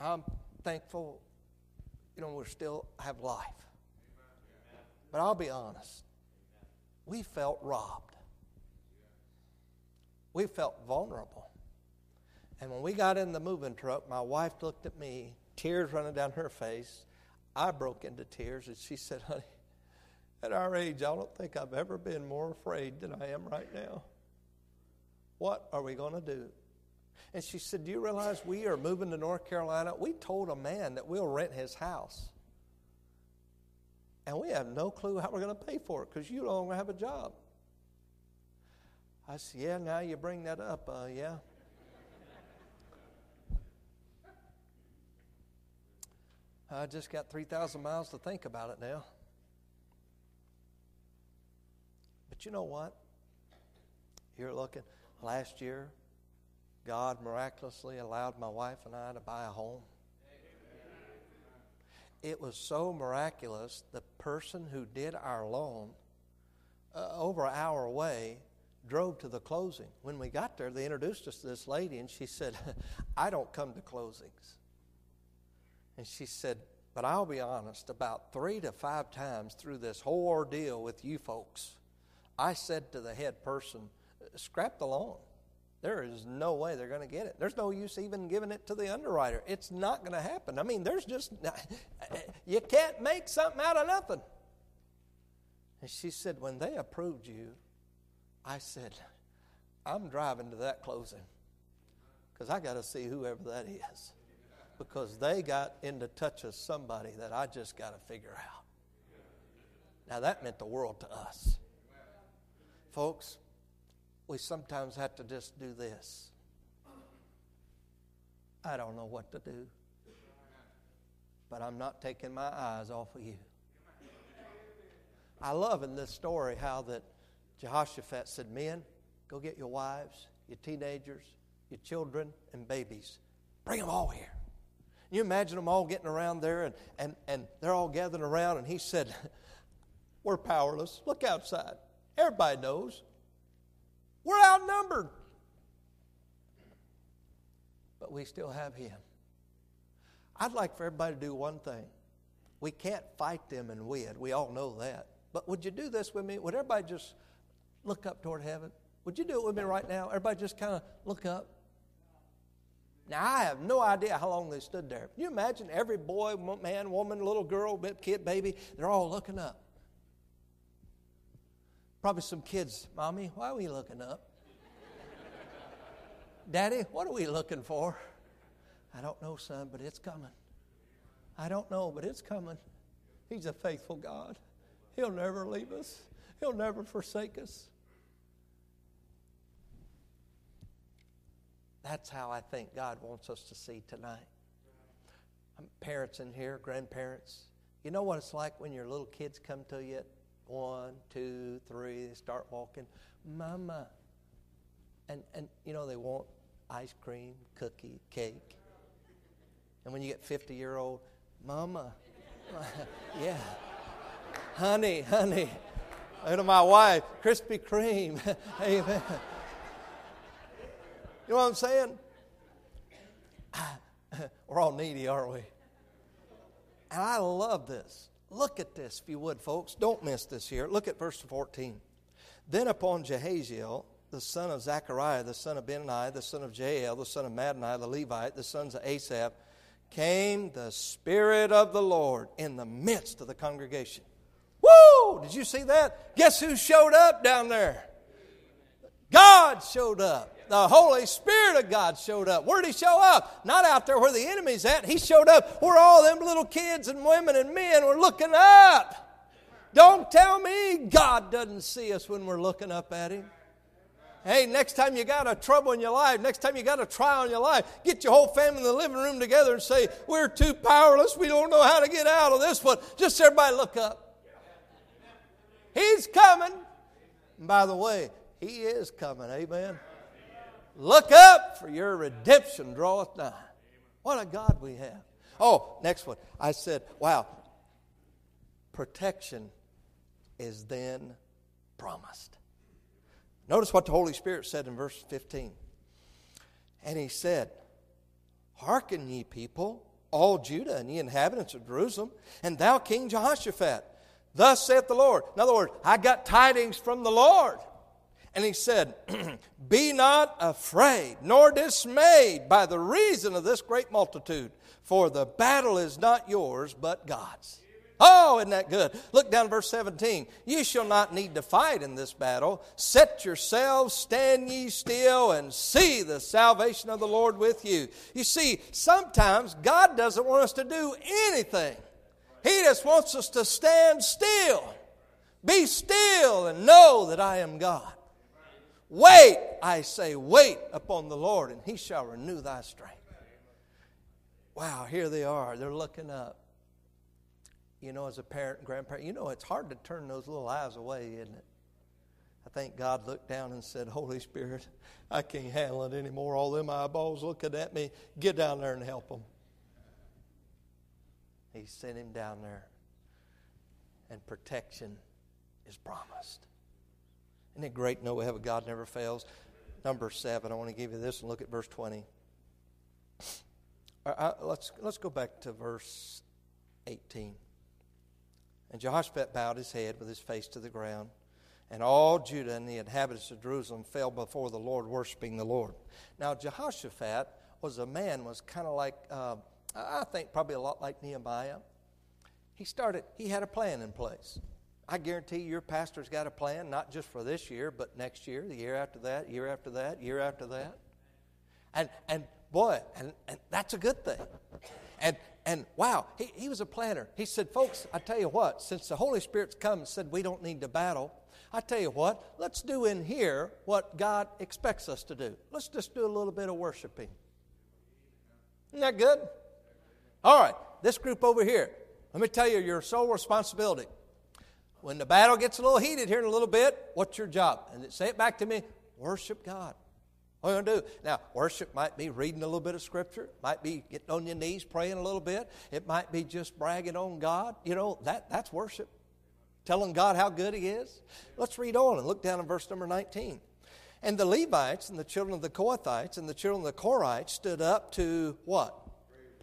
I'm thankful, you know, we still have life. But I'll be honest, we felt robbed. We felt vulnerable. And when we got in the moving truck, my wife looked at me, tears running down her face. I broke into tears, and she said, Honey, at our age, I don't think I've ever been more afraid than I am right now. What are we going to do? And she said, Do you realize we are moving to North Carolina? We told a man that we'll rent his house. And we have no clue how we're going to pay for it because you don't have a job. I said, Yeah, now you bring that up. Uh, yeah. I just got 3,000 miles to think about it now. But you know what? You're looking, last year, God miraculously allowed my wife and I to buy a home. It was so miraculous, the person who did our loan, uh, over an hour away, drove to the closing. When we got there, they introduced us to this lady, and she said, *laughs* I don't come to closings. And she said, But I'll be honest, about three to five times through this whole ordeal with you folks, I said to the head person, scrap the loan. There is no way they're going to get it. There's no use even giving it to the underwriter. It's not going to happen. I mean, there's just, *laughs* you can't make something out of nothing. And she said, when they approved you, I said, I'm driving to that closing because I got to see whoever that is because they got into touch with somebody that I just got to figure out. Now, that meant the world to us. Folks, we sometimes have to just do this. I don't know what to do, but I'm not taking my eyes off of you. I love in this story how that Jehoshaphat said, Men, go get your wives, your teenagers, your children, and babies. Bring them all here. You imagine them all getting around there and, and, and they're all gathering around, and he said, *laughs* We're powerless. Look outside. Everybody knows. We're outnumbered. But we still have Him. I'd like for everybody to do one thing. We can't fight them and win. We all know that. But would you do this with me? Would everybody just look up toward heaven? Would you do it with me right now? Everybody just kind of look up. Now, I have no idea how long they stood there. Can you imagine every boy, man, woman, little girl, kid, baby, they're all looking up. Probably some kids, Mommy, why are we looking up? Daddy, what are we looking for? I don't know, son, but it's coming. I don't know, but it's coming. He's a faithful God. He'll never leave us. He'll never forsake us. That's how I think God wants us to see tonight. Um, parents in here, grandparents, you know what it's like when your little kids come to you at one, two, three, they start walking, Mama. And, and you know, they want ice cream, cookie, cake. And when you get 50 year old, Mama, *laughs* yeah, honey, honey. And my wife, Krispy Kreme. *laughs* Amen. You know what I'm saying? *laughs* We're all needy, aren't we? And I love this. Look at this, if you would, folks. Don't miss this here. Look at verse 14. Then upon Jahaziel, the son of Zechariah, the son of Benaiah, the son of Jeiel, the son of Mattaniah, the Levite, the sons of Asaph, came the Spirit of the Lord in the midst of the congregation. Woo! Did you see that? Guess who showed up down there? God showed up. The Holy Spirit of God showed up. Where did He show up? Not out there where the enemy's at. He showed up where all them little kids and women and men were looking up. Don't tell me God doesn't see us when we're looking up at Him. Hey, next time you got a trouble in your life, next time you got a trial in your life, get your whole family in the living room together and say, We're too powerless. We don't know how to get out of this one. Just everybody look up. He's coming. And by the way, He is coming. Amen. Look up, for your redemption draweth nigh. What a God we have. Oh, next one. I said, wow, protection is then promised. Notice what the Holy Spirit said in verse 15. And he said, Hearken, ye people, all Judah, and ye inhabitants of Jerusalem, and thou, King Jehoshaphat. Thus saith the Lord. In other words, I got tidings from the Lord. And he said, *clears throat* Be not afraid, nor dismayed by the reason of this great multitude, for the battle is not yours, but God's. Oh, isn't that good? Look down verse 17. You shall not need to fight in this battle. Set yourselves, stand ye still, and see the salvation of the Lord with you. You see, sometimes God doesn't want us to do anything, He just wants us to stand still. Be still and know that I am God. Wait, I say, wait upon the Lord, and He shall renew thy strength. Wow, here they are. They're looking up you know, as a parent and grandparent, you know, it's hard to turn those little eyes away, isn't it? I think God looked down and said, Holy Spirit, I can't handle it anymore. All them eyeballs looking at me. Get down there and help them. He sent him down there, and protection is promised. Isn't it great to know we have a God never fails? Number seven, I want to give you this and look at verse 20. Uh, let's, let's go back to verse 18. And Jehoshaphat bowed his head with his face to the ground. And all Judah and the inhabitants of Jerusalem fell before the Lord, worshiping the Lord. Now, Jehoshaphat was a man, was kind of like, uh, I think probably a lot like Nehemiah. He started, he had a plan in place. I guarantee your pastor's got a plan, not just for this year, but next year, the year after that, year after that, year after that. And, and boy, and, and that's a good thing. And, and wow, he, he was a planner. He said, Folks, I tell you what, since the Holy Spirit's come and said we don't need to battle, I tell you what, let's do in here what God expects us to do. Let's just do a little bit of worshiping. Isn't that good? All right, this group over here, let me tell you your sole responsibility. When the battle gets a little heated here in a little bit, what's your job? And say it back to me worship God. What are you going to do? Now, worship might be reading a little bit of Scripture, might be getting on your knees praying a little bit, it might be just bragging on God. You know, that, that's worship. Telling God how good He is. Let's read on and look down in verse number 19. And the Levites and the children of the Kohathites and the children of the Korhites stood up to what?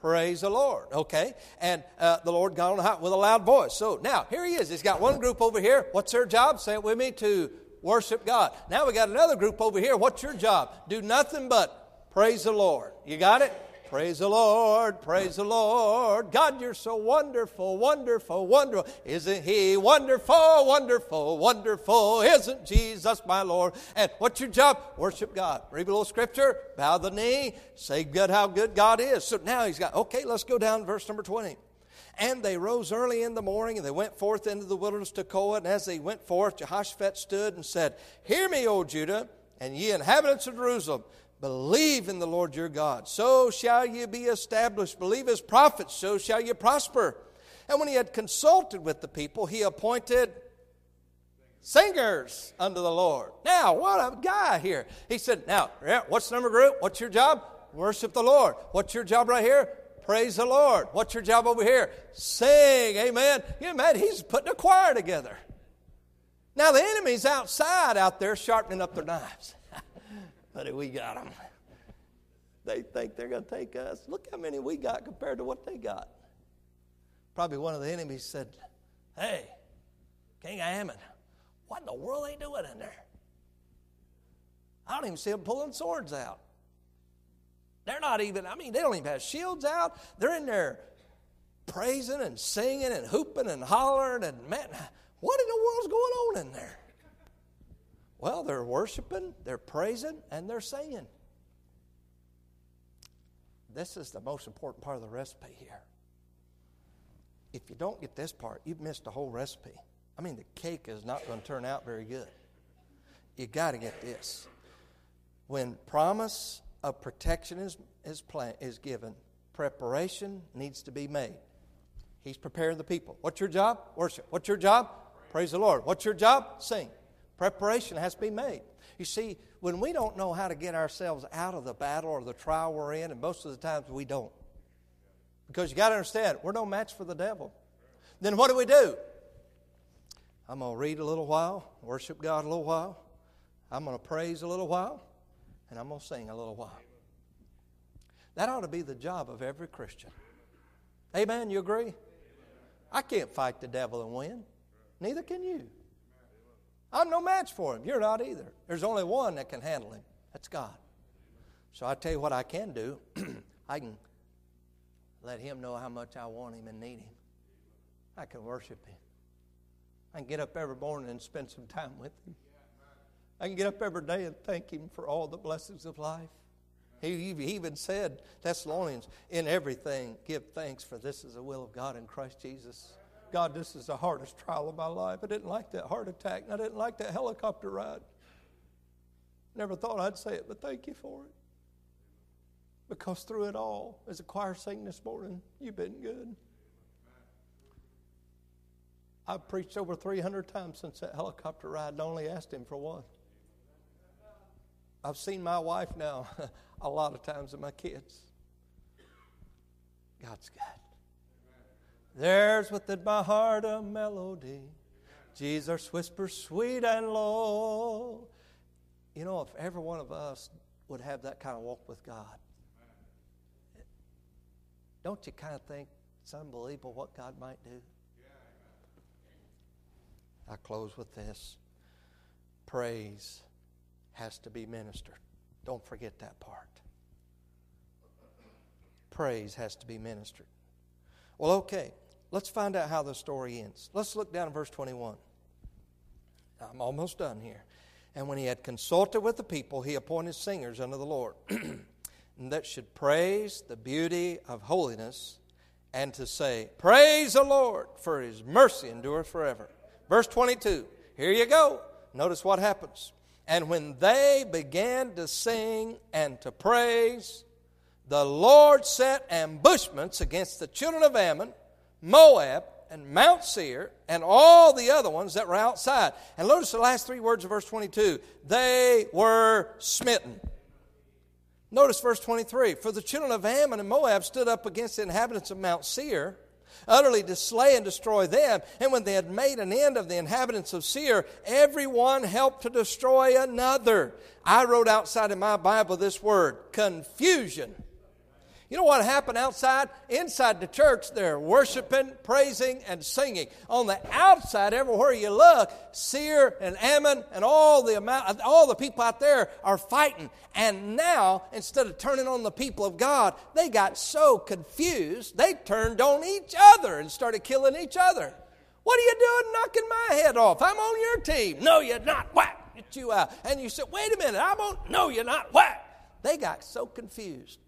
Praise the Lord. Okay. And uh, the Lord got on high with a loud voice. So now, here he is. He's got one group over here. What's their job? Say it with me to worship God. Now we got another group over here. What's your job? Do nothing but praise the Lord. You got it? Praise the Lord, praise the Lord. God, you're so wonderful, wonderful, wonderful. Isn't He wonderful, wonderful, wonderful? Isn't Jesus my Lord? And what's your job? Worship God. Read a little scripture, bow the knee, say good how good God is. So now he's got, okay, let's go down verse number 20. And they rose early in the morning, and they went forth into the wilderness to Tekoa. And as they went forth, Jehoshaphat stood and said, Hear me, O Judah, and ye inhabitants of Jerusalem. Believe in the Lord your God, so shall ye be established. Believe his prophets, so shall ye prosper. And when he had consulted with the people, he appointed singers unto the Lord. Now, what a guy here. He said, Now, what's the number group? What's your job? Worship the Lord. What's your job right here? Praise the Lord. What's your job over here? Sing. Amen. You man, he's putting a choir together. Now the enemy's outside out there sharpening up their knives. But we got them. They think they're going to take us. Look how many we got compared to what they got. Probably one of the enemies said, Hey, King Ammon, what in the world are they doing in there? I don't even see them pulling swords out. They're not even, I mean, they don't even have shields out. They're in there praising and singing and hooping and hollering and man, what in the world's going on in there? Well, they're worshiping, they're praising, and they're singing. This is the most important part of the recipe here. If you don't get this part, you've missed the whole recipe. I mean, the cake is not going to turn out very good. You got to get this. When promise of protection is, is, plan, is given, preparation needs to be made. He's preparing the people. What's your job? Worship. What's your job? Praise the Lord. What's your job? Sing. Preparation has to be made. You see, when we don't know how to get ourselves out of the battle or the trial we're in, and most of the times we don't, because you got to understand, we're no match for the devil. Then what do we do? I'm going to read a little while, worship God a little while, I'm going to praise a little while, and I'm going to sing a little while. That ought to be the job of every Christian. Amen? You agree? I can't fight the devil and win. Neither can you. I'm no match for him. You're not either. There's only one that can handle him. That's God. So I tell you what I can do. *clears throat* I can let him know how much I want him and need him. I can worship him. I can get up every morning and spend some time with him. I can get up every day and thank Him for all the blessings of life. He even said, Thessalonians, in everything give thanks, for this is the will of God in Christ Jesus. God, this is the hardest trial of my life. I didn't like that heart attack, and I didn't like that helicopter ride. Never thought I'd say it, but thank you for it. Because through it all, as a choir sang this morning, you've been good. I've preached over 300 times since that helicopter ride and only asked him for one. I've seen my wife now *laughs* a lot of times and my kids. God's good. There's within my heart a melody. Jesus whispers sweet and low. You know, if every one of us would have that kind of walk with God, don't you kind of think it's unbelievable what God might do? I close with this praise has to be ministered. Don't forget that part. Praise has to be ministered. Well, okay, let's find out how the story ends. Let's look down at verse 21. I'm almost done here. And when he had consulted with the people, he appointed singers unto the Lord *clears throat* that should praise the beauty of holiness and to say, Praise the Lord, for his mercy endureth forever. Verse 22. Here you go. Notice what happens. And when they began to sing and to praise, the Lord set ambushments against the children of Ammon, Moab, and Mount Seir, and all the other ones that were outside. And notice the last three words of verse 22 they were smitten. Notice verse 23 For the children of Ammon and Moab stood up against the inhabitants of Mount Seir utterly to slay and destroy them. And when they had made an end of the inhabitants of Seir, everyone helped to destroy another. I wrote outside in my Bible this word confusion. You know what happened outside? Inside the church, they're worshiping, praising, and singing. On the outside, everywhere you look, Seir and Ammon and all the amount, all the people out there are fighting. And now, instead of turning on the people of God, they got so confused, they turned on each other and started killing each other. What are you doing knocking my head off? I'm on your team. No, you're not. Whack! Get you out. And you said, wait a minute, I'm on. No, you're not. Whack! They got so confused.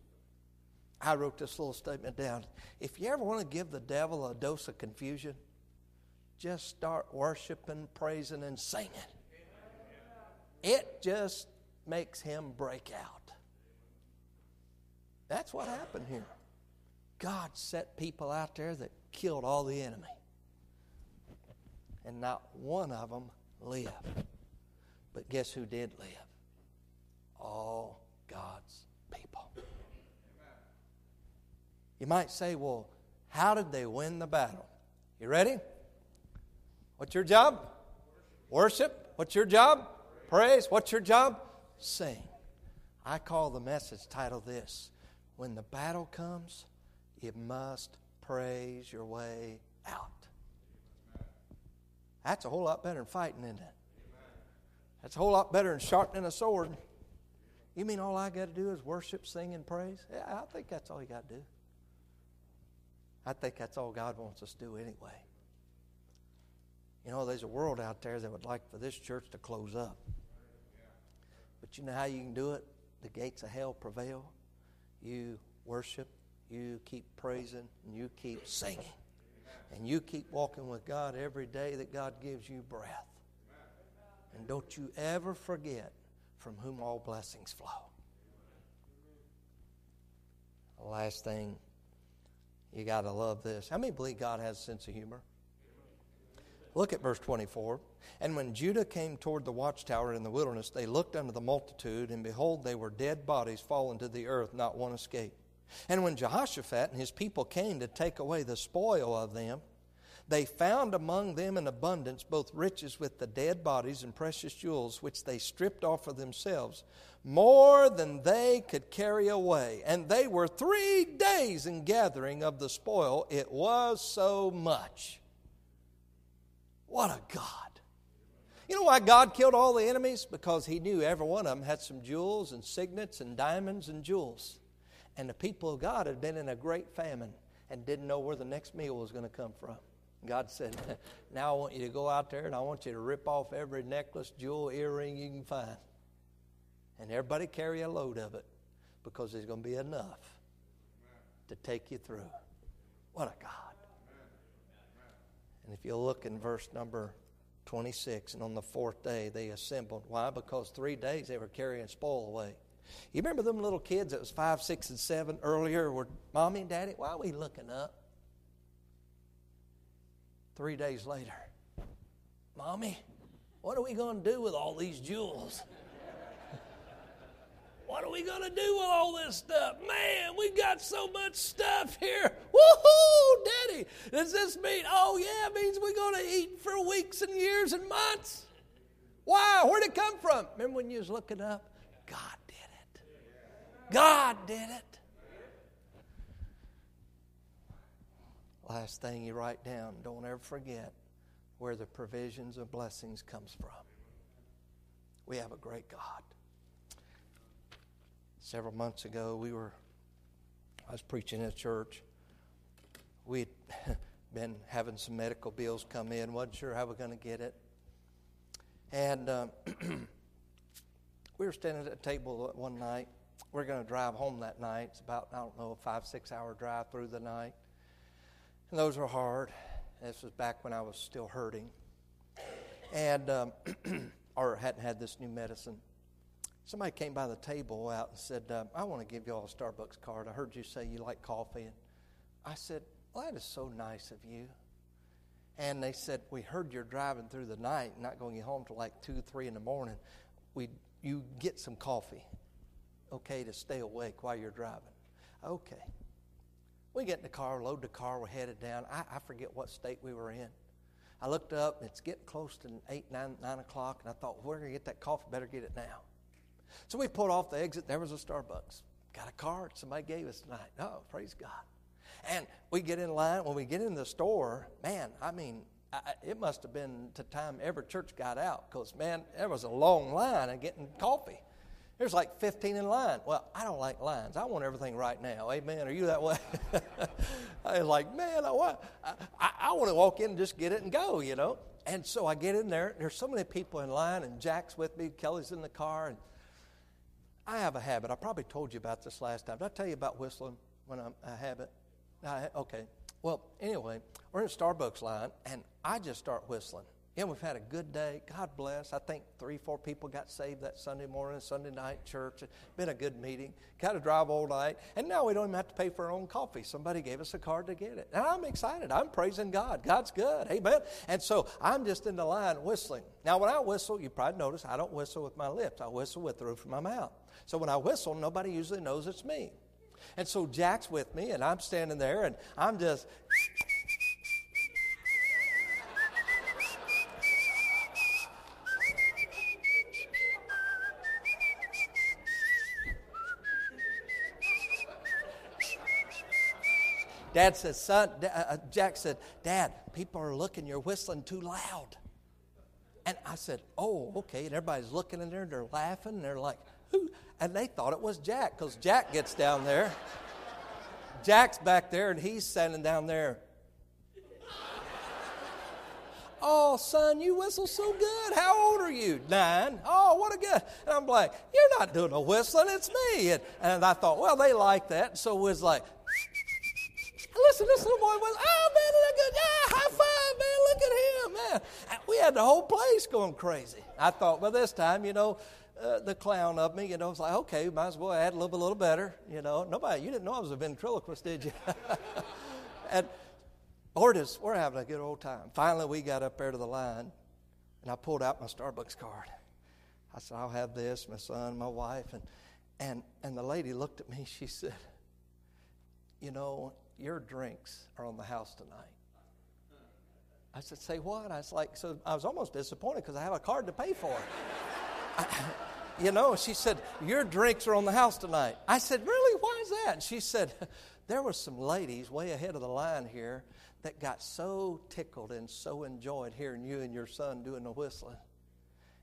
I wrote this little statement down. If you ever want to give the devil a dose of confusion, just start worshiping, praising, and singing. It just makes him break out. That's what happened here. God set people out there that killed all the enemy. And not one of them lived. But guess who did live? All God's people. You might say, well, how did they win the battle? You ready? What's your job? Worship. What's your job? Praise. What's your job? Sing. I call the message title this When the battle comes, you must praise your way out. That's a whole lot better than fighting, isn't it? That's a whole lot better than sharpening a sword. You mean all I got to do is worship, sing, and praise? Yeah, I think that's all you got to do. I think that's all God wants us to do anyway. You know, there's a world out there that would like for this church to close up. But you know how you can do it? The gates of hell prevail. You worship, you keep praising, and you keep singing. And you keep walking with God every day that God gives you breath. And don't you ever forget from whom all blessings flow. The last thing, you got to love this. How many believe God has a sense of humor? Look at verse 24. And when Judah came toward the watchtower in the wilderness, they looked unto the multitude, and behold, they were dead bodies fallen to the earth, not one escaped. And when Jehoshaphat and his people came to take away the spoil of them, they found among them in abundance both riches with the dead bodies and precious jewels, which they stripped off of themselves, more than they could carry away. And they were three days in gathering of the spoil. It was so much. What a God. You know why God killed all the enemies? Because He knew every one of them had some jewels and signets and diamonds and jewels. And the people of God had been in a great famine and didn't know where the next meal was going to come from. God said, *laughs* Now I want you to go out there and I want you to rip off every necklace, jewel, earring you can find. And everybody carry a load of it because there's going to be enough to take you through. What a God. And if you look in verse number 26, and on the fourth day they assembled. Why? Because three days they were carrying spoil away. You remember them little kids that was five, six, and seven earlier were, Mommy and Daddy, why are we looking up? Three days later, Mommy, what are we going to do with all these jewels? what are we going to do with all this stuff? Man, we got so much stuff here. *laughs* Woohoo, Daddy. Does this mean, oh, yeah, it means we're going to eat for weeks and years and months? Why? Where'd it come from? Remember when you was looking up? God did it. God did it. Last thing you write down, don't ever forget where the provisions and blessings comes from. We have a great God. Several months ago, we were, I was preaching in a church. We'd *laughs* been having some medical bills come in, wasn't sure how we are going to get it. And uh, *clears throat* we were standing at a table one night. We we're going to drive home that night. It's about, I don't know, a five, six hour drive through the night. And those were hard. This was back when I was still hurting. And, um, *clears throat* or hadn't had this new medicine. Somebody came by the table out and said, uh, I want to give you all a Starbucks card. I heard you say you like coffee. And I said, Well, that is so nice of you. And they said, We heard you're driving through the night, not going home till like 2, 3 in the morning. We, you get some coffee, okay, to stay awake while you're driving. Okay. We get in the car, load the car, we're headed down. I, I forget what state we were in. I looked up, it's getting close to 8, 9, 9 o'clock, and I thought, we're going to get that coffee, better get it now. So we pulled off the exit, there was a Starbucks. Got a card somebody gave us tonight. Oh, praise God. And we get in line. When we get in the store, man, I mean, I, it must have been the time every church got out because, man, there was a long line of getting coffee. There's like 15 in line. Well, I don't like lines. I want everything right now. Amen. Are you that way? *laughs* I was like, man, I want, I, I want to walk in and just get it and go, you know. And so I get in there. There's so many people in line, and Jack's with me. Kelly's in the car, and I have a habit. I probably told you about this last time. Did I tell you about whistling? when I'm, I have it. I, okay. Well, anyway, we're in Starbucks line, and I just start whistling. Yeah, we've had a good day. God bless. I think three, four people got saved that Sunday morning, Sunday night church. It's been a good meeting. Got to drive all night. And now we don't even have to pay for our own coffee. Somebody gave us a card to get it. And I'm excited. I'm praising God. God's good. Amen. And so I'm just in the line whistling. Now, when I whistle, you probably notice I don't whistle with my lips, I whistle with the roof of my mouth. So when I whistle, nobody usually knows it's me. And so Jack's with me, and I'm standing there, and I'm just. Dad said, son, uh, uh, Jack said, Dad, people are looking, you're whistling too loud. And I said, oh, okay. And everybody's looking in there, and they're laughing, and they're like, who? And they thought it was Jack, because Jack gets down there. Jack's back there, and he's standing down there. Oh, son, you whistle so good. How old are you? Nine. Oh, what a good. And I'm like, you're not doing a whistling, it's me. And, and I thought, well, they like that. So it was like, listen, this little boy was, oh man, look at, yeah, high five, man, look at him, man. We had the whole place going crazy. I thought, well, this time, you know, uh, the clown of me, you know, was like, okay, might as well add a little a little better, you know. Nobody, you didn't know I was a ventriloquist, did you? *laughs* and we're we're having a good old time. Finally, we got up there to the line, and I pulled out my Starbucks card. I said, I'll have this, my son, my wife, and and and the lady looked at me. She said, you know, your drinks are on the house tonight. I said, Say what? I was like, So I was almost disappointed because I have a card to pay for *laughs* it. you know, she said, Your drinks are on the house tonight. I said, Really? Why is that? And she said, *laughs* There were some ladies way ahead of the line here that got so tickled and so enjoyed hearing you and your son doing the whistling.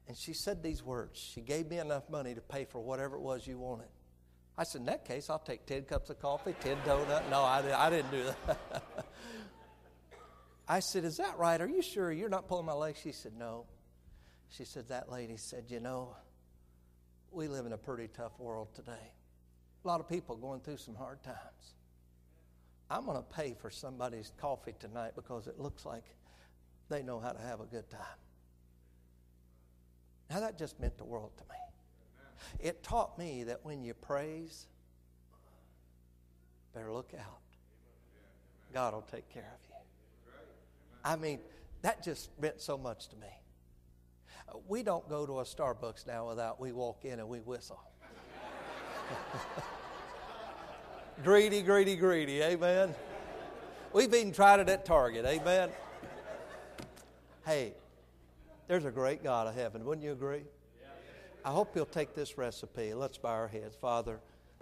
And she said these words She gave me enough money to pay for whatever it was you wanted. I said, in that case, I'll take 10 cups of coffee, 10 donuts. No, I, I didn't do that. *laughs* I said, is that right? Are you sure you're not pulling my leg? She said, no. She said, that lady said, you know, we live in a pretty tough world today. A lot of people going through some hard times. I'm going to pay for somebody's coffee tonight because it looks like they know how to have a good time. Now, that just meant the world to me. It taught me that when you praise, better look out. God will take care of you. I mean, that just meant so much to me. We don't go to a Starbucks now without we walk in and we whistle. *laughs* greedy, greedy, greedy. Amen. We've even tried it at Target. Amen. Hey, there's a great God of heaven. Wouldn't you agree? I hope you'll take this recipe. Let's bow our heads. Father,